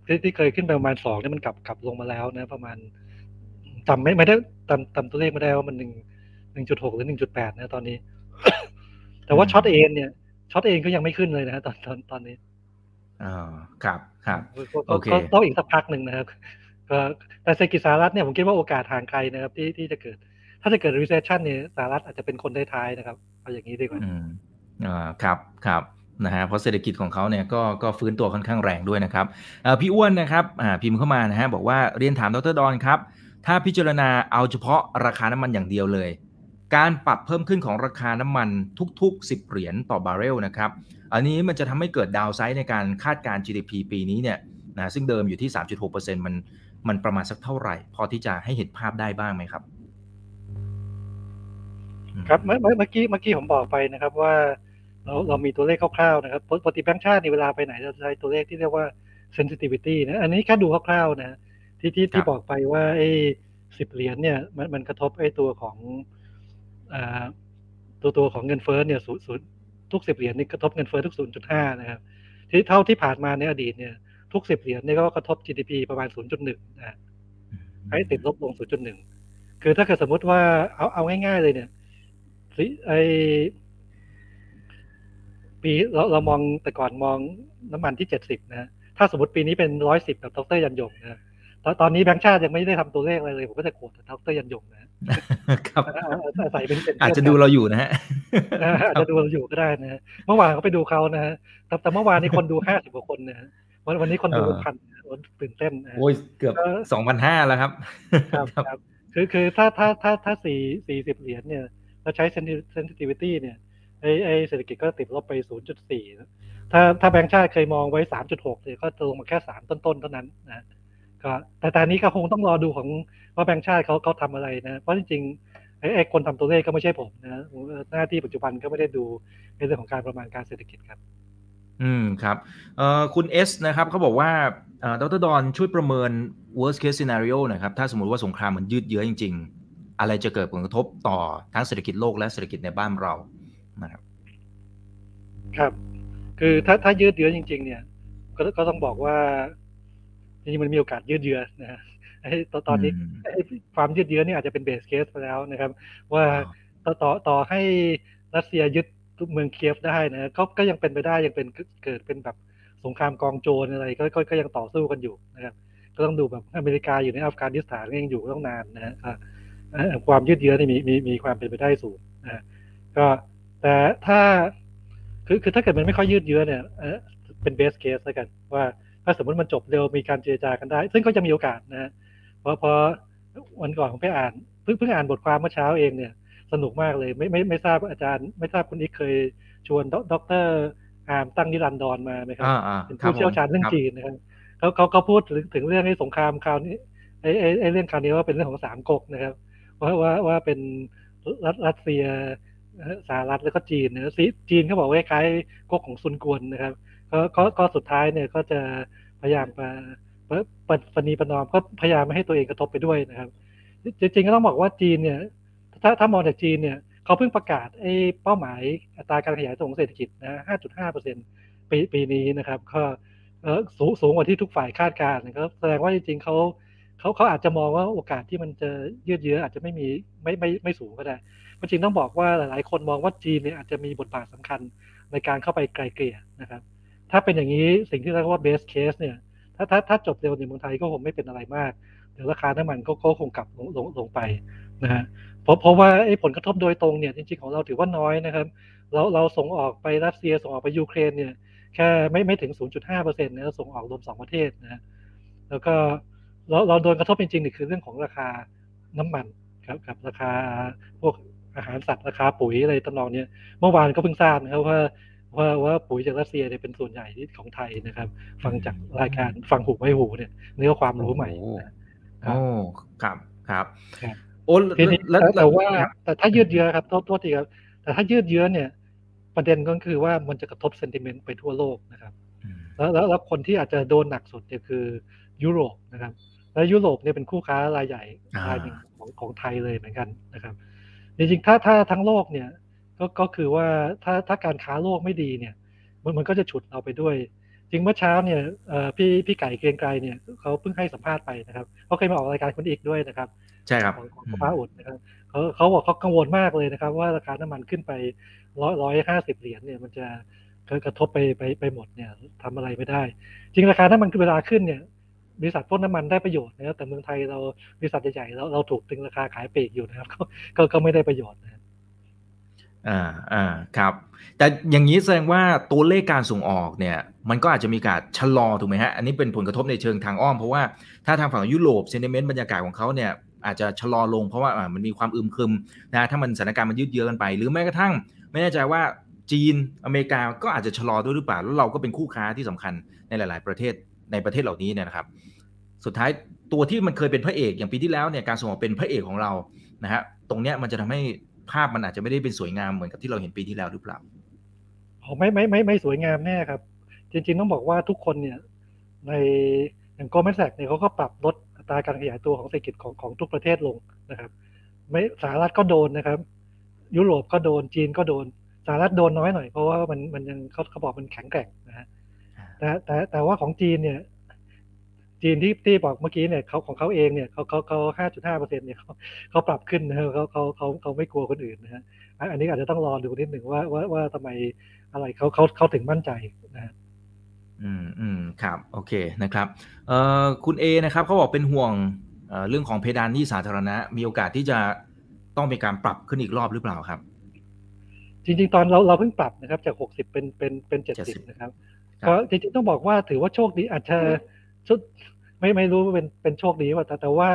ที่ที่เคยขึ้นไปประมาณสองเนี่ยมันกลับกลับลงมาแล้วนะประมาณจำไม่ไม่ได้จำจำตัวเลขไม่ได้ว่ามันหนึ่งหนึ่งจุดหกหรือหนึ่งจุดแปดนะตอนนี้ แต่ว่าช็อตเองเนี่ยช็อตเองก็ยังไม่ขึ้นเลยนะตอนตอนตอนนี้ อ๋อครับครับโอเคต้องอีกสักพักหนึ่งนะครับก็แต่เศรษฐกิจสหรัฐเนี่ยผมคิดว่าโอกาสห่างไกลนะครับที่ที่จะเกิด ถ้าจะเกิด recession เนี่ยสหรัฐอาจจะเป็นคนท้ายๆนะครับเอาอย่างนี้ดีกว่าอืมอ่าครับครับนะฮะเพราะเศรษฐกิจของเขาเนี่ยก็ก็ฟื้นตัวค่อนข้างแรงด้วยนะครับพี่อ้วนนะครับพิมพ์เข้ามานะฮะบอกว่าเรียนถามดรดอนครับ ถ้าพิจารณาเอาเฉพาะราคาน้ำมันอย่างเดียวเลย การปรับเพิ่มขึ้นของราคาน้ำมันทุก ๆ 10 เหรียญต่อบาร์เรลนะครับ อันนี้มันจะทำให้เกิดดาวไซด์ในการคาดการ GDP ปีนี้เนี่ยนะซึ่งเดิมอยู่ที่ 3.6%มันมันประมาณสักเท่าไหร่ พอที่จะให้เห็นภาพได้บ้างไหมครับ ครับเมื่อเมื่อกี้เมื่อกี้ผมบอกไปนะครับว่าเราเรามีตัวเลขคร่าวๆนะครับปกติแบงค์ชาติในเวลาไปไหนเราใช้ตัวเลขที่เรียกว่า sensitivity นะอันนี้แค่ดูคร่าวๆนะที่ที่ครัที่บบอกไปว่าไอ้สิบเหรียญเนี่ยมันมันกระทบไอ้ตัวของอ่า ตัวตัวของเงินเฟ้อเนี่ยศูนย์ศูนย์ทุกสิบเหรียญนี่กระทบเงินเฟ้อทุกศูนย์จุดห้านะครับที่เท่าที่ผ่านมาในอดีตเนี่ยทุกสิบเหรียญเนี่ยก็กระทบ GDP ประมาณศูนย์จุดหนึ่งนะให้ติดลบลง0.1คือถ้าเกิดสมมติว่าเอาเอาง่ายๆเลยเนี่ยสิไอปีเราเรามองแต่ก่อนมองน้ำมันที่70นะถ้าสมมติปีนี้เป็น110แบบดรยันยงนะ ตอนตอนนี้แบงค์ชาติยังไม่ได้ทำตัวเลขอะไรเลย ผมก็จะโกรธดรยันยงนะครับอาศัยเป็นเป็นอาจจะดูเราอยู่นะฮะนะอาจจะดูเราอยู่ก็ได้นะ เมื่อวานเขาไปดูเขานะฮะแต่แต่เมื่อวานนี้คนดู50กว่าคนนะฮะวันวันนี้คนดูเออพันตื่นเต้นนะฮะโอ้ยเกือบก็สองพันห้าแล้วครับครับ ครับ คือคือถ้าถ้าถ้าถ้าสี่สี่สิบเหรียญเนี่ยเราใช้ sensitivity เนี่ยไอไอเศรษฐกิจก็ติดลบไป0.4ถ้าถ้าแบงก์ชาติเคยมองไว้3.6เนี่ยก็จะลงมาแค่3ต้นๆเท่านั้นนะ ก็แต่ตอนนี้ก็คงต้องรอดูของว่าแบงก์ชาติเขาเขาทำอะไรนะ เพราะจริงๆไอไอคนทำตัวเลขก็ไม่ใช่ผมนะหน้าที่ปัจจุบันก็ไม่ได้ดูในเรื่องของการประมาณการเศรษฐกิจครับ อืมครับเอ่อคุณเอสนะครับเขาบอกว่าเอ่อดรดอนช่วยประเมิน worst case scenario หน่อยครับถ้าสมมติว่าสงครามมันยืดเยื้อจริง ๆ อะไรจะเกิดผลกระทบต่อทั้งเศรษฐกิจโลกและเศรษฐกิจในบ้านเรานะครับครับ คือถ้าถ้ายืดเยื้อจริง ๆ เนี่ยก็ก็ต้องบอกว่า จริงๆมันมีโอกาสยืดเยื้อนะฮะไอ้ตอนตอนนี้อืมไอ้ความยืดเยื้อเนี่ยอาจจะเป็นเบสเคสไปแล้วนะครับ ว่าอ๋อต่อต่อต่อให้รัสเซียยึดทุกเมืองเคียฟได้นะก็ก็ยังเป็นไปได้ยังเป็นเกิดเป็นแบบสงครามกองโจรอะไรก็ก็ก็ยังต่อสู้กันอยู่นะครับ ก็ต้องดูแบบอเมริกาอยู่ในอัฟกานิสถานก็ยังอยู่ต้องนานนะฮะอะเอ่อความยืดเยื้อนี่มีมีมีความเป็นไปได้สูงนะฮะก็แต่ถ้าคือคือถ้าเกิดมันไม่ค่อยยืดเยื้อเนี่ยเอ่อเป็น base case แล้วกันว่า ถ้าสมมติมันจบเร็วมีการเจรจากันได้ ซึ่งก็จะมีโอกาสนะฮะเพราะพอวันก่อนผมไปอ่านเพิ่งเพิ่งอ่านบทความเมื่อเช้าเองเนี่ยสนุกมากเลยไม่ไม่ไม่ทราบอาจารย์ ไม่ทราบคุณอิกเคยชวนด็อกเตอร์อาร์มตั้งนิรันดรมาไหมครับอ่าอ่าเป็นครับผู้เชี่ยวชาญเรื่องผมจีนนะครับเขาเขาเขาพูดถึงถึงเรื่องไอ้สงครามคราวนี้ไอ้ไอ้ไอ้เรื่องคราวนี้ว่าเป็นเรื่องของสามก๊กนะครับว่าว่าว่าเป็นรัสรัสเซียเอ่อสหรัฐแล้วก็จีนนะซีจีนเขาบอกว่าคล้ายๆก๊กของซุนกวนนะครับ ก็ก็ก็สุดท้ายเนี่ยก็จะพยายามปปะปะปณีประนอมก็พยายามไม่ให้ตัวเองกระทบไปด้วยนะครับ จริงๆก็ต้องบอกว่าจีนเนี่ยถ้าถ้ามองจากจีนเนี่ยเขาเพิ่งประกาศไอ้เป้าหมายอัตราการขยายตัวของเศรษฐกิจนะ 5.5เปอร์เซ็นต์ปีปีนี้นะครับ ก็สูงสูงกว่าที่ทุกฝ่ายคาดการณ์นะครับแสดงว่าจริงๆเขาเขาเขาอาจจะมองว่าโอกาสที่มันจะยืดเยื้ออาจจะไม่มีไม่ไม่ไม่สูงก็ได้เพราะจริงต้องบอกว่าหลายๆคนมองว่าจีนเนี่ยอาจจะมีบทบาทสำคัญในการเข้าไปไกลเกลี่ยนะครับ ถ้าเป็นอย่างนี้สิ่งที่เรียกว่า base case เนี่ย ถ้าถ้าถ้าจบเร็วในเมืองไทยก็คงไม่เป็นอะไรมากเดี๋ยวราคาน้ำมันก็คงกลับลงลงลงไปนะฮะเพราะเพราะว่าไอ้ผลกระทบโดยตรงเนี่ยจริงๆของเราถือว่าน้อยนะครับ เราเราส่งออกไปรัสเซียส่งออกไปยูเครนเนี่ยแค่ไม่ไม่ถึง 0.5เปอร์เซ็นต์นะส่งออกรวมสองประเทศนะฮะแล้วก็เราเราโดนกระทบจริงๆนี่คือเรื่องของราคาน้ำมันครับกับราคาพวกอาหารสัตว์ราคาปุ๋ยอะไรตำนองเนี้ยเมื่อวานก็เพิ่งทราบนะครับว่า ว่าว่าปุ๋ยจากรัสเซียเนี่ยเป็นส่วนใหญ่ที่ของไทยนะครับ ฟังจากรายการฟังหูไม่หูเนี่ยเนื้อความรู้ใหม่โอ้นะโอ้ครับครับครับโอ้ทีนี้แล้วแต่ว่าครับแต่ถ้ายืดเยื้อครับโทษโทษทีครับแต่ถ้ายืดเยื้อเนี่ย ประเด็นก็คือว่ามันจะกระทบเซนติเมนต์ไปทั่วโลกนะครับอืมแล้วแล้วแล้วคนที่อาจจะโดนหนักสุดเนี่ยคือยุโรปนะครับ แล้วยุโรปเนี่ยเป็นคู่ค้ารายใหญ่อ่ารายหนึ่งของของไทยเลยเหมือนกันนะครับจริงๆถ้าถ้าทั้งโลกเนี่ย ก็ก็คือว่าถ้าถ้าการค้าโลกไม่ดีเนี่ย มันมันก็จะฉุดเราไปด้วยจริงเมื่อเช้าเนี่ยเอ่อพี่พี่ไก่เกรียงไกรเนี่ยเขาเพิ่งให้สัมภาษณ์ไปนะครับเขาเคยมาออกรายการคุณอีกด้วยนะครับ ใช่ครับของของอืมฟ้าอุดนะครับเขาเขาบอกเขากังวลมากเลยนะครับ ว่าราคาน้ำมันขึ้นไปร้อยร้อยห้าสิบเหรียญเนี่ยมันจะกระทบไปไปไปหมดเนี่ยทำอะไรไม่ได้ จริงราคาน้ำมันเวลาขึ้นเนี่ยบริษัทพวกน้ำมันได้ประโยชน์นะครับแต่เมืองไทยเราบริษัทใหญ่ๆเราเราถูกตึงราคาขายปลีกอยู่นะครับก็ก็ก็ไม่ได้ประโยชน์นะ อ่าอ่าครับแต่อย่างนี้แสดงว่าตัวเลขการส่งออกเนี่ย มันก็อาจจะมีการชะลอถูกไหมฮะ อันนี้เป็นผลกระทบในเชิงทางอ้อม เพราะว่าถ้าทางฝั่งยุโรปเซน t เมนต์บรรยากาศของเขาเนี่ยอาจจะชะลอลงเพราะว่ามันมีความอึมครึมนะถ้ามันสถานการณ์มันยืดเยื้อกันไป หรือแม้กระทั่ง ไม่แน่ใจว่าจีนอเมริกาก็อาจจะชะลอด้วยหรือเปล่าแล้วเราก็เป็นคู่ค้าที่สำคัญในหลาย ๆ ประเทศในประเทศเหล่านี้เนี่ยนะครับ สุดท้ายตัวที่มันเคยเป็นพระเอกอย่างปีที่แล้วเนี่ยการส่งออกเป็นพระเอกของเรานะฮะตรงเนี้ยมันจะทำให้ ภาพมันอาจจะไม่ได้เป็นสวยงามเหมือนกับที่เราเห็นปีที่แล้วหรือเปล่าอ๋อไม่ไม่ไม่ไม่สวยงามแน่ครับ จริง ๆ ต้องบอกว่าทุกคนเนี่ย ในอย่างโกลแมนแซกเนี่ยเขาก็ปรับลดอัตราการขยายตัวของเศรษฐกิจของของทุกประเทศลงนะครับไม่สหรัฐก็โดนนะครับ ยุโรปก็โดนจีนก็โดนสหรัฐโดนน้อยหน่อยเพราะว่ามันมันยังเขาเขาบอกมันแข็งแกร่งนะฮะแต่แต่แต่ว่าของจีนเนี่ย จีนที่ที่บอกเมื่อกี้เนี่ยเขาของเขาเองเนี่ยเขาเขาเขาห้าจุดห้าเปอร์เซ็นเนี่ยเขาเขาปรับขึ้นนะเขาเขาเขาเขาไม่กลัวคนอื่นนะฮะอันนี้อาจจะต้องรอดูนิดหนึ่งว่าว่าว่าทำไมอะไรเขาเขาเขาถึงมั่นใจนะฮะอืมอืมครับโอเคนะครับเอ่อคุณเอนะครับเขาบอกเป็นห่วงเอ่อเรื่องของเพดานหนี้สาธารณะ มีโอกาสที่จะต้องมีการปรับขึ้นอีกรอบหรือเปล่าครับ จริงๆ ตอนเราเราเพิ่งปรับนะครับ จากหกสิบเป็นเป็นเป็นเจ็ดสิบ70นะครับครับก็จริงๆต้องบอกว่าถือว่าโชคดีอาจจะชุด ไม่ไม่รู้ว่าเป็นเป็นโชคดีว่าแต่แต่ว่า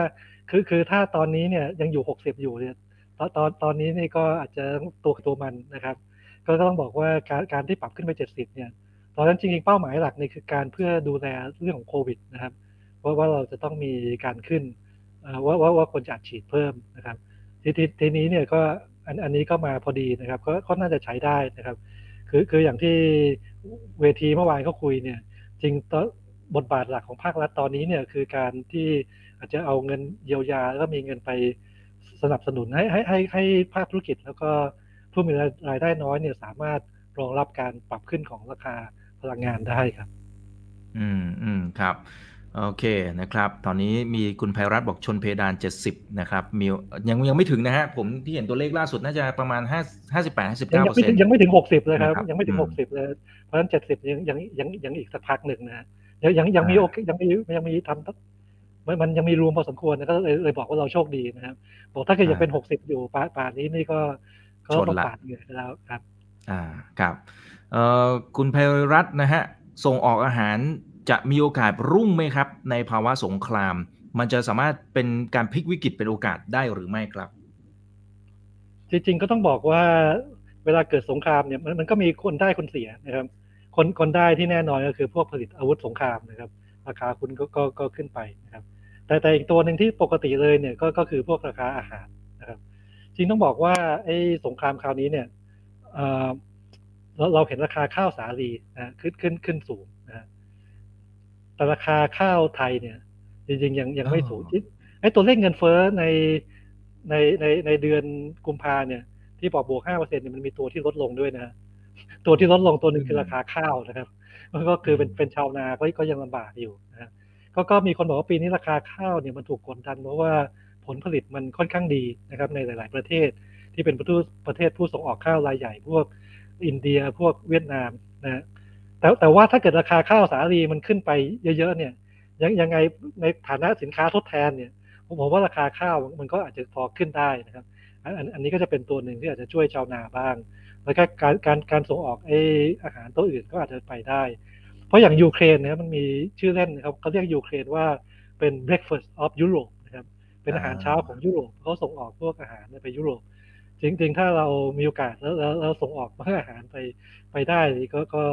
คือคือถ้าตอนนี้เนี่ยยังอยู่หกสิบอยู่เนี่ยตอนตอนตอนนี้นี่ก็อาจจะตัวตัวมันนะครับ ก็ต้องบอกว่าการการที่ปรับขึ้นไปเจ็ดสิบเนี่ยตอนนั้นจริงๆเป้าหมายหลักนี่คือการเพื่อดูแลเรื่องของโควิดนะครับว่าว่าเราจะต้องมีการขึ้นว่าว่าว่าคนจะฉีดเพิ่มนะครับทีทีทีนี้เนี่ยก็อันอันนี้ก็มาพอดีนะครับก็ก็น่าจะใช้ได้นะครับ คือคืออย่างที่เวทีเมื่อวานเขาคุยเนี่ย จริงตอน บทบาทหลักของภาครัฐตอนนี้เนี่ยคือการที่อาจจะเอาเงินเยียวยาแล้วก็มีเงินไปสนับสนุนให้ให้ให้ให้ภาคธุรกิจ แล้วก็ผู้มีรายได้น้อยเนี่ยสามารถรองรับการปรับขึ้นของราคาพลังงานได้ครับ อืมอืมครับโอเคนะครับ ตอนนี้มีคุณภัยรัตน์บอกชนเพดาน 70 นะครับ มียังยังไม่ถึงนะฮะ ผมที่เห็นตัวเลขล่าสุดน่าจะประมาณ 5 58 59ยังเปอร์ไม่เซ็นถึงต์ยังไม่ถึงหกสิบเลยครับนะครับ ยังไม่ถึงอืมหกสิบเลย เพราะฉะนั้นเจ็ดสิบยังยังยังยังอีกสักพักหนึ่งนะฮะ ยังยังยังมีอ่าโอกยังมียังมีทำมันมันยังมีรวมพอสมควรนะก็เลยเลยบอกว่าเราโชคดีนะครับบอกถ้าเกิดยังเป็นหกสิบอยู่ป่าป่านนี้นี่ก็ก็ต้องปาดเหงื่อไปแล้วครับ อ่าครับเอ่อคุณภัยรัตน์นะฮะส่งออกอาหารจะมีโอกาสรุ่งไหมครับ ในภาวะสงคราม มันจะสามารถเป็นการพลิกวิกฤตเป็นโอกาสได้หรือไม่ครับ จริงๆก็ต้องบอกว่าเวลาเกิดสงครามเนี่ยมันมันก็มีคนได้คนเสียนะครับ คนคนได้ที่แน่นอนก็คือพวกผลิตอาวุธสงครามนะครับ ราคาคุณก็ก็ก็ขึ้นไปนะครับ แต่แต่อีกตัวหนึ่งที่ปกติเลยเนี่ยก็ก็คือพวกราคาอาหารนะครับ จริงต้องบอกว่าไอ้สงครามคราวนี้เนี่ยเอ่อเราเราเห็นราคาข้าวสาลีนะขึ้นขึ้นขึ้นสูงนะฮะแต่ราคาข้าวไทยเนี่ยจริงๆยังยังไม่สูงอ๋อไอ้ตัวเลขเงินเฟ้อในในในในเดือนกุมภาเนี่ย ที่บอกบวกห้าเปอร์เซ็นต์เนี่ยมันมีตัวที่ลดลงด้วยนะฮะ ตัวที่ลดลงตัวหนึ่งคือราคาข้าวนะครับมันก็คือเป็นเป็นชาวนาก็ก็ยังลำบากอยู่นะฮะก็ก็มีคนบอกว่าปีนี้ราคาข้าวเนี่ยมันถูกกดดันเพราะว่าผลผลิตมันค่อนข้างดีนะครับในหลาย ๆ ประเทศที่เป็นประเทศประเทศผู้ส่งออกข้าวรายใหญ่ พวกอินเดียพวกเวียดนามนะฮะแต่แต่ว่าถ้าเกิดราคาข้าวสาลีมันขึ้นไปเยอะ ๆ เนี่ยยังยังไงในฐานะสินค้าทดแทนเนี่ยผมผมว่าราคาข้าวมันก็อาจจะพอขึ้นได้นะครับอันอันอันนี้ก็จะเป็นตัวหนึ่งที่อาจจะช่วยชาวนาบ้าง แล้วก็การการการส่งออกไออาหารตัวอื่นก็อาจจะไปได้ เพราะอย่างยูเครนนะครับมันมีชื่อเล่นนะครับเขาเรียกยูเครนว่าเป็น breakfast of Europe นะครับเป็นอาหารเช้าของยุโรปเขาส่งออกพวกอาหารไปยุโรปจริงๆ ถ้าเรามีโอกาสแล้วเราส่งออกเพื่ออาหารไปไปได้ก็ก็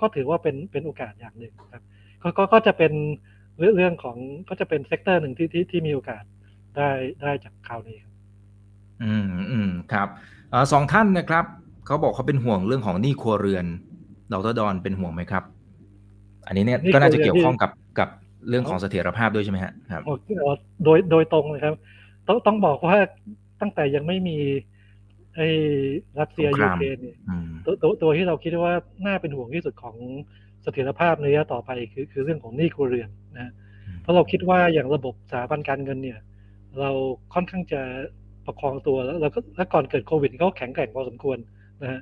ก็ถือว่าเป็นเป็นโอกาสอย่างหนึ่งครับก็ก็จะเป็นเรื่องเรื่องของก็จะเป็น sector หนึ่งที่ที่ที่มีโอกาสได้ได้จากข่าวนี้ครับ อืมอืมครับสองท่านนะครับ เขาบอกเขาเป็นห่วงเรื่องของหนี้ครัวเรือนดรดอนเป็นห่วงไหมครับ อันนี้เนี่ยหนี้ก็น่าจะครัวเรือนเกี่ยวข้องกับกับเรื่องของเสถียรภาพด้วยใช่ไหมฮะครับโอ้โดยโดยตรงเลยครับต้องต้องบอกว่าตั้งแต่ยังไม่มีไอ้รัสเซียสงคยูรามเครนเนี่ยอืมตัวตัวตัวที่เราคิดว่าน่าเป็นห่วงที่สุดของเสถียรภาพในระยะต่อไปคือคือเรื่องของหนี้ครัวเรือนนะเพราะเราคิดว่าอย่างระบบสถาบันการเงินเนี่ย เราค่อนข้างจะประคองตัวแล้วเราก็แล้วก่อนเกิดโควิดก็แข็งแกร่งพอสมควร นะฮะ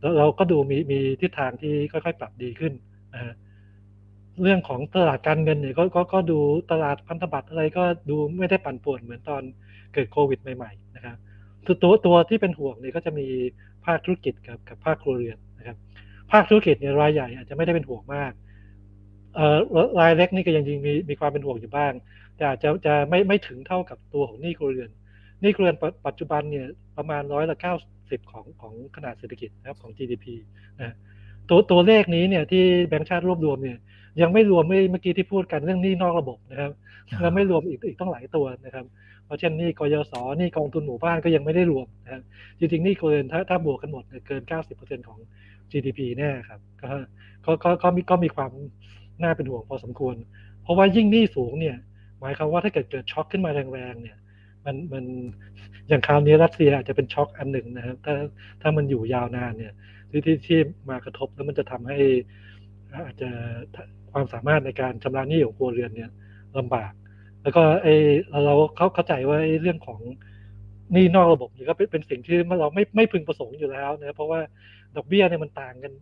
แล้วเราก็ดูมีมีทิศทางที่ค่อยๆ ปรับดีขึ้นนะฮะเรื่องของตลาดการเงินเนี่ยก็ก็ก็ดูตลาดพันธบัตรอะไรก็ดูไม่ได้ปั่นป่วนเหมือนตอนเกิดโควิดใหม่ๆนะครับตัวตัวตัวที่เป็นห่วงเนี่ยก็จะมีภาคธุรกิจกับกับภาคครัวเรือนนะครับ ภาคธุรกิจเนี่ยรายใหญ่อาจจะไม่ได้เป็นห่วงมากเอ่อรายเล็กนี่ก็ยังจริงมีมีความเป็นห่วงอยู่บ้าง แต่อาจจะจะไม่ไม่ถึงเท่ากับตัวของหนี้ครัวเรือน นี้ครัวเรือนปัจปัจจุบันเนี่ยประมาณร้อยละเก้าสิบของของขนาดเศรษฐกิจนะครับของ GDP นะตัวตัวเลขนี้เนี่ยที่แบงก์ชาติรวบรวมเนี่ยยังไม่รวมเมื่อกี้ที่พูดกันเรื่องหนี้นอกระบบนะครับอ่าแล้วไม่รวมอีกอีกต้องหลายตัวนะครับเพราะเช่นหนี้กยศหนี้กองทุนหมู่บ้านก็ยังไม่ได้รวมนะครับจริงๆหนี้ครัวเรือนถ้าถ้าบวกกันหมดเนี่ยเกิน 90%ของ GDP แน่ครับก็ก็ก็ก็มีก็มีความน่าเป็นห่วงพอสมควร เพราะว่ายิ่งหนี้สูงเนี่ยหมายความว่าถ้าเกิดเกิดช็อคขึ้นมาแรงๆเนี่ย มันมันอย่างคราวนี้รัสเซียอาจจะเป็นช็อคอันหนึ่งนะครับถ้าถ้ามันอยู่ยาวนานเนี่ยที่ที่ที่มากระทบแล้วมันจะทำให้อาจจะความสามารถในการชำระหนี้ของครัวเรือนเนี่ยลำบาก แล้วก็ไอเราเขาเข้าใจว่าเรื่องของหนี้นอกระบบนี่ก็เป็นเป็นสิ่งที่เราไม่ไม่พึงประสงค์อยู่แล้วนะเพราะว่าดอกเบี้ยเนี่ยมันต่างกัน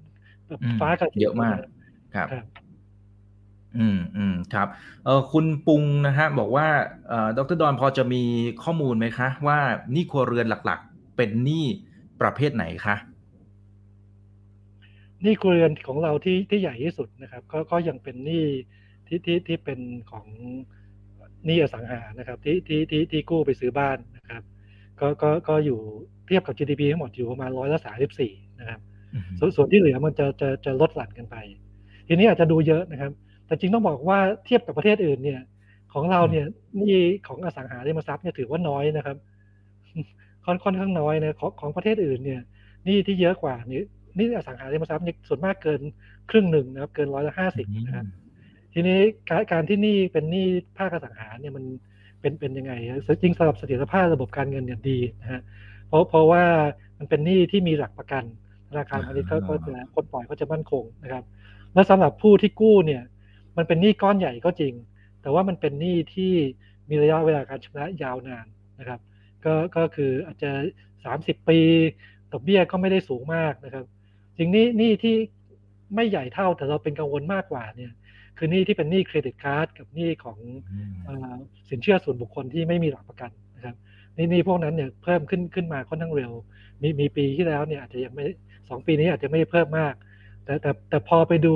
แบบฟ้ากับเยอะมากครับ อืมอืมครับเออคุณปุงนะฮะบอกว่าเอ่อดรดอนพอจะมีข้อมูลไหมคะ ว่าหนี้ครัวเรือนหลักๆ เป็นหนี้ประเภทไหนคะหนี้ครัวเรือนของเราที่ที่ใหญ่ที่สุดนะครับ ก็ก็ยังเป็นหนี้ที่ที่ที่เป็นของหนี้อสังหานะครับที่ที่ที่ที่กู้ไปซื้อบ้านนะครับ ก็ก็ก็อยู่เทียบกับ GDP ทั้งหมดอยู่ประมาณร้อยละสามสิบสี่นะครับส่วนส่วนที่เหลือมันจะจะจะลดหลั่นกันไป ทีนี้อาจจะดูเยอะนะครับ แต่จริงต้องบอกว่าเทียบกับประเทศอื่นเนี่ย ของเราเนี่ยนี่ของอสังหาริมทรัพย์เนี่ยถือว่าน้อยนะครับ ค่อนค่อนข้างน้อยนะของของประเทศอื่นเนี่ยนี่ที่เยอะกว่านี่นี่อสังหาริมทรัพย์นี่ส่วนมากเกินครึ่งหนึ่งนะครับ เกินร้อยละห้าสิบนะครับทีนี้การการที่นี่เป็นหนี้ภาคอสังหาเนี่ยมันเป็นเป็นยังไงจริงสำหรับเสถียรภาพระบบการเงินเนี่ยดีนะฮะเพราะเพราะว่ามันเป็นหนี้ที่มีหลักประกันธนาคารพาณิชย์ก็จะคนปล่อยก็จะมั่นคงนะครับ และสำหรับผู้ที่กู้เนี่ย มันเป็นหนี้ก้อนใหญ่ก็จริง แต่ว่ามันเป็นหนี้ที่มีระยะเวลาการชำระยาวนานนะครับ ก็ก็คืออาจจะสามสิบปีดอกเบี้ยก็ไม่ได้สูงมากนะครับจริงนี้นี่ที่ไม่ใหญ่เท่าแต่เราเป็นกังวลมากกว่าเนี่ยคือนี่ที่เป็นหนี้เครดิตการ์ดกับหนี้ของสินเชื่อส่วนบุคคลที่ไม่มีหลักประกันนะครับนี่นี่พวกนั้นเนี่ยเพิ่มขึ้นขึ้นมาค่อนข้างเร็ว มีมีปีที่แล้วเนี่ยอาจจะยังไม่สองปีนี้อาจจะไม่เพิ่มมาก แต่แต่แต่พอไปดู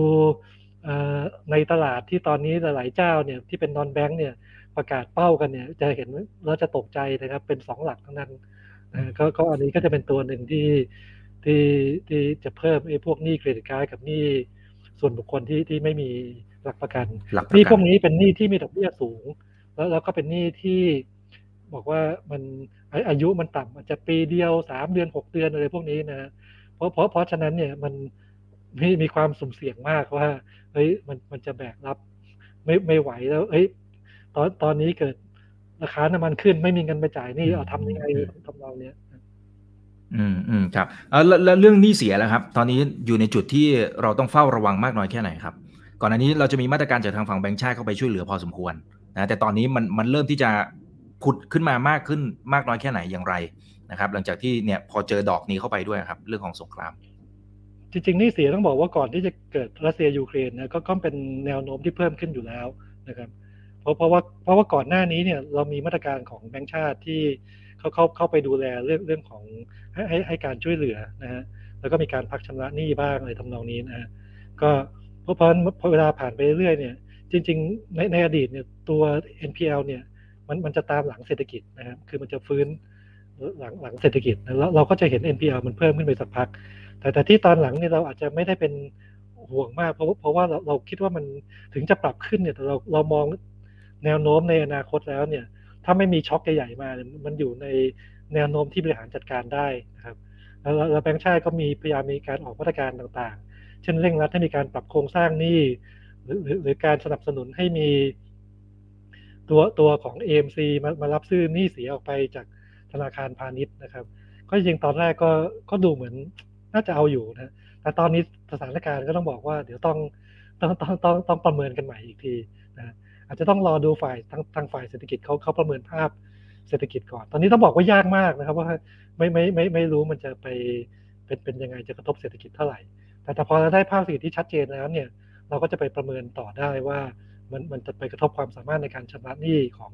ในตลาดที่ตอนนี้หลายเจ้าเนี่ยที่เป็นนอนแบงค์เนี่ยประกาศเป้ากันเนี่ยจะเห็นเราจะตกใจนะครับเป็นสองหลักทั้งนั้นก็ก็อันนี้ก็จะเป็นตัวหนึ่งที่ที่ที่จะเพิ่มไอ้พวกหนี้เครดิตการ์ดกับหนี้ส่วนบุคคลที่ที่ไม่มีหลักประกันหนี้พวกนี้เป็นหนี้ที่มีดอกเบี้ยสูง แล้วแล้วก็เป็นหนี้ที่บอกว่ามันอายุมันต่ำอาจจะปีเดียวสามเดือนหกเดือนอะไรพวกนี้นะเพราะเพราะเพราะฉะนั้นเนี่ยมัน มีมีความสุ่มเสี่ยงมากว่าเฮ้ยมันมันจะแบกรับ ไม่ไม่ไหวแล้วเอ้ยตอนตอนนี้เกิดราคาน้ำมันขึ้นไม่มีเงินไปจ่ายนี่เอาทำยังไงทำเราเนี้ยอืมอืมครับแล้วแล้วเรื่องหนี้เสียแล้วครับ ตอนนี้อยู่ในจุดที่เราต้องเฝ้าระวังมากน้อยแค่ไหนครับ ก่อนอันนี้เราจะมีมาตรการจากทางฝั่งแบงก์ชาติเข้าไปช่วยเหลือพอสมควรนะแต่ตอนนี้มันมันเริ่มที่จะผุดขึ้นมามากขึ้นมากน้อยแค่ไหนอย่างไรนะครับ หลังจากที่เนี่ยพอเจอดอกนี้เข้าไปด้วยครับ เรื่องของสงคราม จริงๆนี่เสียต้องบอกว่าก่อนที่จะเกิดรัสเซียยูเครนนะก็ก็เป็นแนวโน้มที่เพิ่มขึ้นอยู่แล้วนะครับเพราะเพราะว่าเพราะว่าก่อนหน้านี้เนี่ยเรามีมาตรการของแบงก์ชาติที่เขาเข้าเข้าไปดูแลเรื่องเรื่องของให้ให้ให้การช่วยเหลือนะฮะแล้วก็มีการพักชำระหนี้บ้างอะไรทำนองนี้นะฮะก็เพราะเพอเวลาผ่านไปเรื่อยเนี่ยจริงๆในในอดีตเนี่ยตัว NPL เนี่ยมันมันจะตามหลังเศรษฐกิจนะครับคือมันจะฟื้นหลังหลังเศรษฐกิจแล้วเราก็จะเห็น NPL มันเพิ่มขึ้นไปสักพัก แต่แต่ที่ตอนหลังเนี่ยเราอาจจะไม่ได้เป็นห่วงมาก เพราะเพราะว่าเราเราคิดว่ามันถึงจะปรับขึ้นเนี่ยแต่เราเรามองแนวโน้มในอนาคตแล้วเนี่ย ถ้าไม่มีช็อคใหญ่ๆมามันอยู่ในแนวโน้มที่บริหารจัดการได้นะครับแล้วแบงค์ชาติก็มีพยายามมีการออกมาตรการต่างๆ เช่นเร่งรัดให้มีการปรับโครงสร้างหนี้หรือหรือการสนับสนุนให้มีตัวตัวของ AMC มามารับซื้อหนี้เสียออกไปจากธนาคารพาณิชย์นะครับ ก็จริงตอนแรกก็ก็ดูเหมือน น่าจะเอาอยู่นะแต่ตอนนี้สถานการณ์ก็ต้องบอกว่า เดี๋ยวต้องต้องต้องต้องต้องประเมินกันใหม่อีกทีนะอาจจะต้องรอดูฝ่ายทางทางฝ่ายเศรษฐกิจเขาเขาประเมินภาพเศรษฐกิจก่อน ตอนนี้ต้องบอกว่ายากมากนะครับว่าไม่ไม่ไม่ไม่รู้มันจะไปเป็นเป็นยังไงจะกระทบเศรษฐกิจเท่าไหร่ แต่แต่พอเราได้ภาพเศรษฐกิจที่ชัดเจนแล้วเนี่ยเราก็จะไปประเมินต่อได้ว่ามันมันจะไปกระทบความสามารถในการชำระหนี้ของ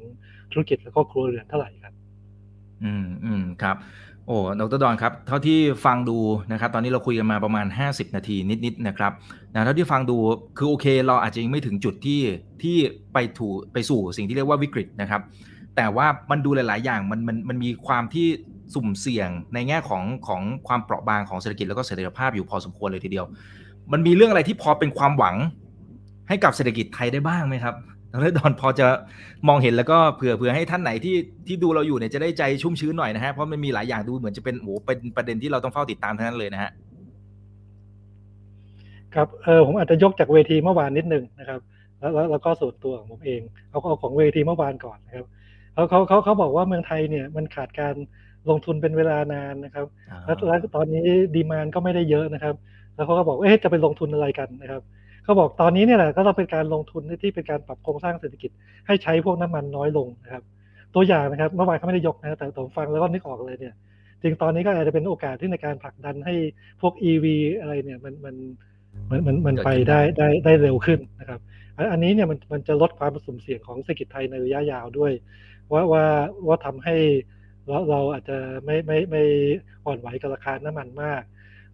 ธุรกิจแล้วก็ครัวเรือนเท่าไหร่ครับ อืมอืมครับ โอ้ดรดอนครับ เท่าที่ฟังดูนะครับ ตอนนี้เราคุยกันมาประมาณ 50 นาทีนิดๆนะครับนะเท่าที่ฟังดูคือโอเค เราอาจจะยังไม่ถึงจุดที่ที่ไปถูไปสู่สิ่งที่เรียกว่าวิกฤตนะครับ แต่ว่ามันดูหลาย ๆ อย่างมันมันมันมีความที่สุ่มเสี่ยงในแง่ของของความเปราะบางของเศรษฐกิจแล้วก็เสถียรภาพอยู่พอสมควรเลยทีเดียว มันมีเรื่องอะไรที่พอเป็นความหวังให้กับเศรษฐกิจไทยได้บ้างไหมครับ ดรดอนพอจะมองเห็นแล้วก็เผื่อเผื่อให้ท่านไหนที่ที่ดูเราอยู่เนี่ยจะได้ใจชุ่มชื้นหน่อยนะฮะเพราะมันมีหลายอย่างดูเหมือนจะเป็นโอ้เป็นประเด็นที่เราต้องเฝ้าติดตามทั้งนั้นเลยนะฮะครับเออผมอาจจะยกจากเวทีเมื่อวานนิดนึงนะครับแล้วแล้วก็ส่วนตัวของผมเองเอาเอาของเวทีเมื่อวานก่อนนะครับเขาเขาเขาเขาบอกว่าเมืองไทยเนี่ยมันขาดการลงทุนเป็นเวลานานนะครับแล้วแล้วตอนนี้ดีมานก็ไม่ได้เยอะนะครับ แล้วเขาก็บอกเอ๊ะจะไปลงทุนอะไรกันนะครับ เขาบอกตอนนี้เนี่ยแหละก็ต้องเป็นการลงทุนที่เป็นการปรับโครงสร้างเศรษฐกิจ ให้ใช้พวกน้ำมันน้อยลงนะครับ ตัวอย่างนะครับเมื่อวานเขาไม่ได้ยกนะแต่ผมฟังแล้วก็นึกออกเลยเนี่ยจริงตอนนี้ก็อาจจะเป็นโอกาสที่ในการผลักดันให้พวก EV อะไรเนี่ยมันมันมันมันมันไปได้ได้ได้เร็วขึ้นนะครับอันนี้เนี่ยมันมันจะลดความสุ่มเสี่ยงของเศรษฐกิจไทยในระยะยาวด้วย ว่าว่าว่าทำให้เราเราอาจจะไม่ไม่ไม่อ่อนไหวกับราคาน้ำมันมาก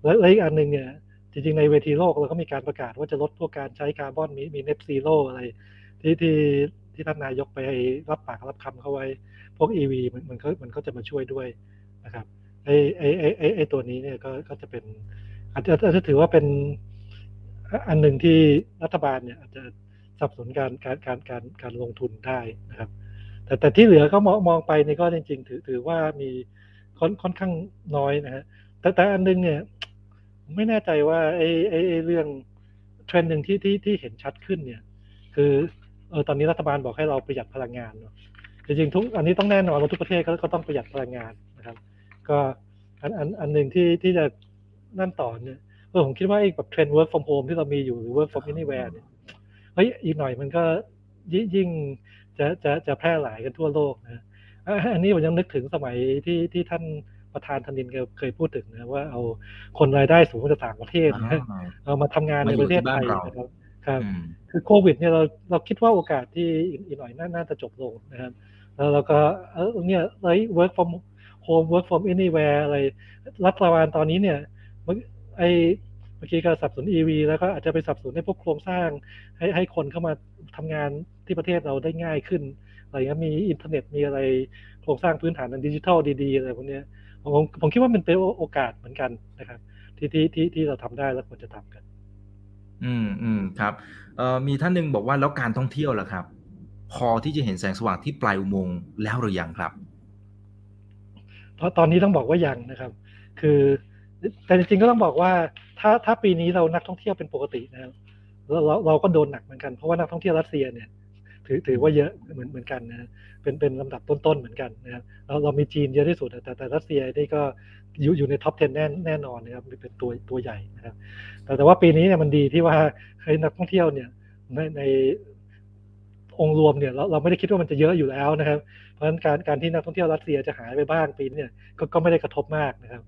และอีกอันหนึ่งเนี่ย จริงๆ ในเวทีโลกเราก็มีการประกาศว่าจะลดพวกการใช้คาร์บอนมีมี net zero อะไร ที่ที่ที่ท่านนายกไปรับปากรับคำเขาไว้ พวก EV มันมันก็มันก็จะมาช่วยด้วยนะครับไอไอไอไอตัวนี้เนี่ยก็ก็จะเป็นอาจจะอาจจะถือว่าเป็นอันหนึ่งที่รัฐบาลเนี่ยอาจจะสนับสนุนการการการการการลงทุนได้นะครับ แต่แต่ที่เหลือก็มองมองไปนี่ก็จริง ๆ ถือถือว่ามีค่อนค่อนข้างน้อยนะฮะแต่แต่อันนึงเนี่ย ไม่แน่ใจว่าไอ้ไอ้เรื่องเทรนด์หนึ่งที่ที่ที่เห็นชัดขึ้นเนี่ย คือเออตอนนี้รัฐบาลบอกให้เราประหยัดพลังงานเนาะจริงๆทุกอันนี้ต้องแน่นอนว่าทุกประเทศก็ต้องประหยัดพลังงานนะครับ ก็อันอันอันหนึ่งที่ที่จะนั่นต่อเนี่ยเออผมคิดว่าไอ้แบบเทรนด์ work from home ที่เรามีอยู่หรือ work from anywhere เนี่ยเฮ้ยอีกหน่อยมันก็ยิ่งจะจะจะแพร่หลายกันทั่วโลกนะอันนี้ผมยังนึกถึงสมัยที่ที่ท่าน ประธานธนินเคยพูดถึงนะว่าเอาคนรายได้สูงจากต่างประเทศนะเอามาทำงานในประเทศไทยนะครับครับ คือโควิดเนี่ยเราเราคิดว่าโอกาสที่อีกหน่อยน่าจะจบลงนะครับ แล้วเราก็เออเนี่ยไอ้ work from home work from anywhere อะไรรัฐบาลตอนนี้เนี่ยไอเมื่อกี้ก็สับสน EV แล้วก็อาจจะไปสับสนในพวกโครงสร้าง ให้ให้คนเข้ามาทำงานที่ประเทศเราได้ง่ายขึ้นอะไรเงี้ยมีอินเทอร์เน็ตมีอะไรโครงสร้างพื้นฐานดิจิทัลดีๆอะไรพวกนี้ ผมผมคิดว่ามันเป็นโอกาสเหมือนกันนะครับ ที่ที่ที่ที่เราทำได้แล้วควรจะทำกัน อืมอืมครับเอ่อมีท่านหนึ่งบอกว่าแล้วการท่องเที่ยวล่ะครับ พอที่จะเห็นแสงสว่างที่ปลายอุโมงค์แล้วหรือยังครับ เพราะตอนนี้ต้องบอกว่ายังนะครับ คือ แต่จริงๆก็ต้องบอกว่า ถ้าถ้าปีนี้เรานักท่องเที่ยวเป็นปกตินะครับเราเราเราก็โดนหนักเหมือนกันเพราะว่านักท่องเที่ยวรัสเซียเนี่ย ถือถือว่าเยอะเหมือนเหมือนกันนะเป็นเป็นลำดับต้นๆเหมือนกันนะครับเราเรามีจีนเยอะที่สุดแต่แต่รัสเซียนี่ก็อยู่อยู่ใน top 10 แน่แน่นอนนะครับเป็นตัวตัวใหญ่นะครับแต่แต่ว่าปีนี้เนี่ยมันดีที่ว่าเฮ้ยนักท่องเที่ยวเนี่ยในในองค์รวมเนี่ยเราเราไม่ได้คิดว่ามันจะเยอะอยู่แล้วนะครับ เพราะฉะนั้นการการที่นักท่องเที่ยวรัสเซียจะหายไปบ้างปีนี้เนี่ยก็ก็ไม่ได้กระทบมากนะครับ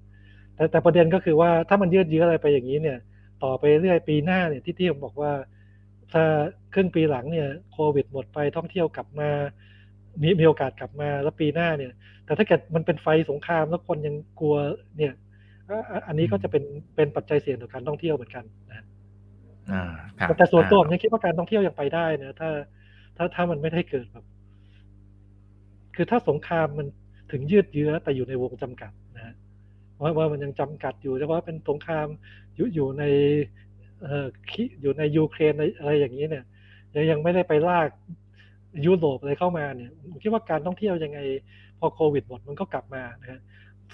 แต่แต่ประเด็นก็คือว่าถ้ามันยืดเยื้ออะไรไปอย่างนี้เนี่ย ต่อไปเรื่อยปีหน้าเนี่ยที่ที่ผมบอกว่า ถ้าครึ่งปีหลังเนี่ยโควิดหมดไปท่องเที่ยวกลับมามีมีโอกาสกลับมาแล้วปีหน้าเนี่ย แต่ถ้าเกิดมันเป็นไฟสงครามแล้วคนยังกลัวเนี่ยอันนี้ก็จะเป็นเป็นปัจจัยเสี่ยงต่อการท่องเที่ยวเหมือนกันนะแต่ส่วนตัวผมยังคิดว่าการท่องเที่ยวยังไปได้นะถ้า ถ้าถ้ามันไม่ได้เกิดแบบ คือถ้าสงครามมันถึงยืดเยื้อแต่อยู่ในวงจำกัดนะว่าว่ามันยังจำกัดอยู่แต่ว่าเป็นสงครามอยู่อยู่ใน เอออยู่ในยูเครนอะไรอย่างนี้เนี่ยยังยังไม่ได้ไปลากยุโรปอะไรเข้ามาเนี่ยผมคิดว่าการท่องเที่ยวยังไงพอโควิดหมดมันก็กลับมานะฮะ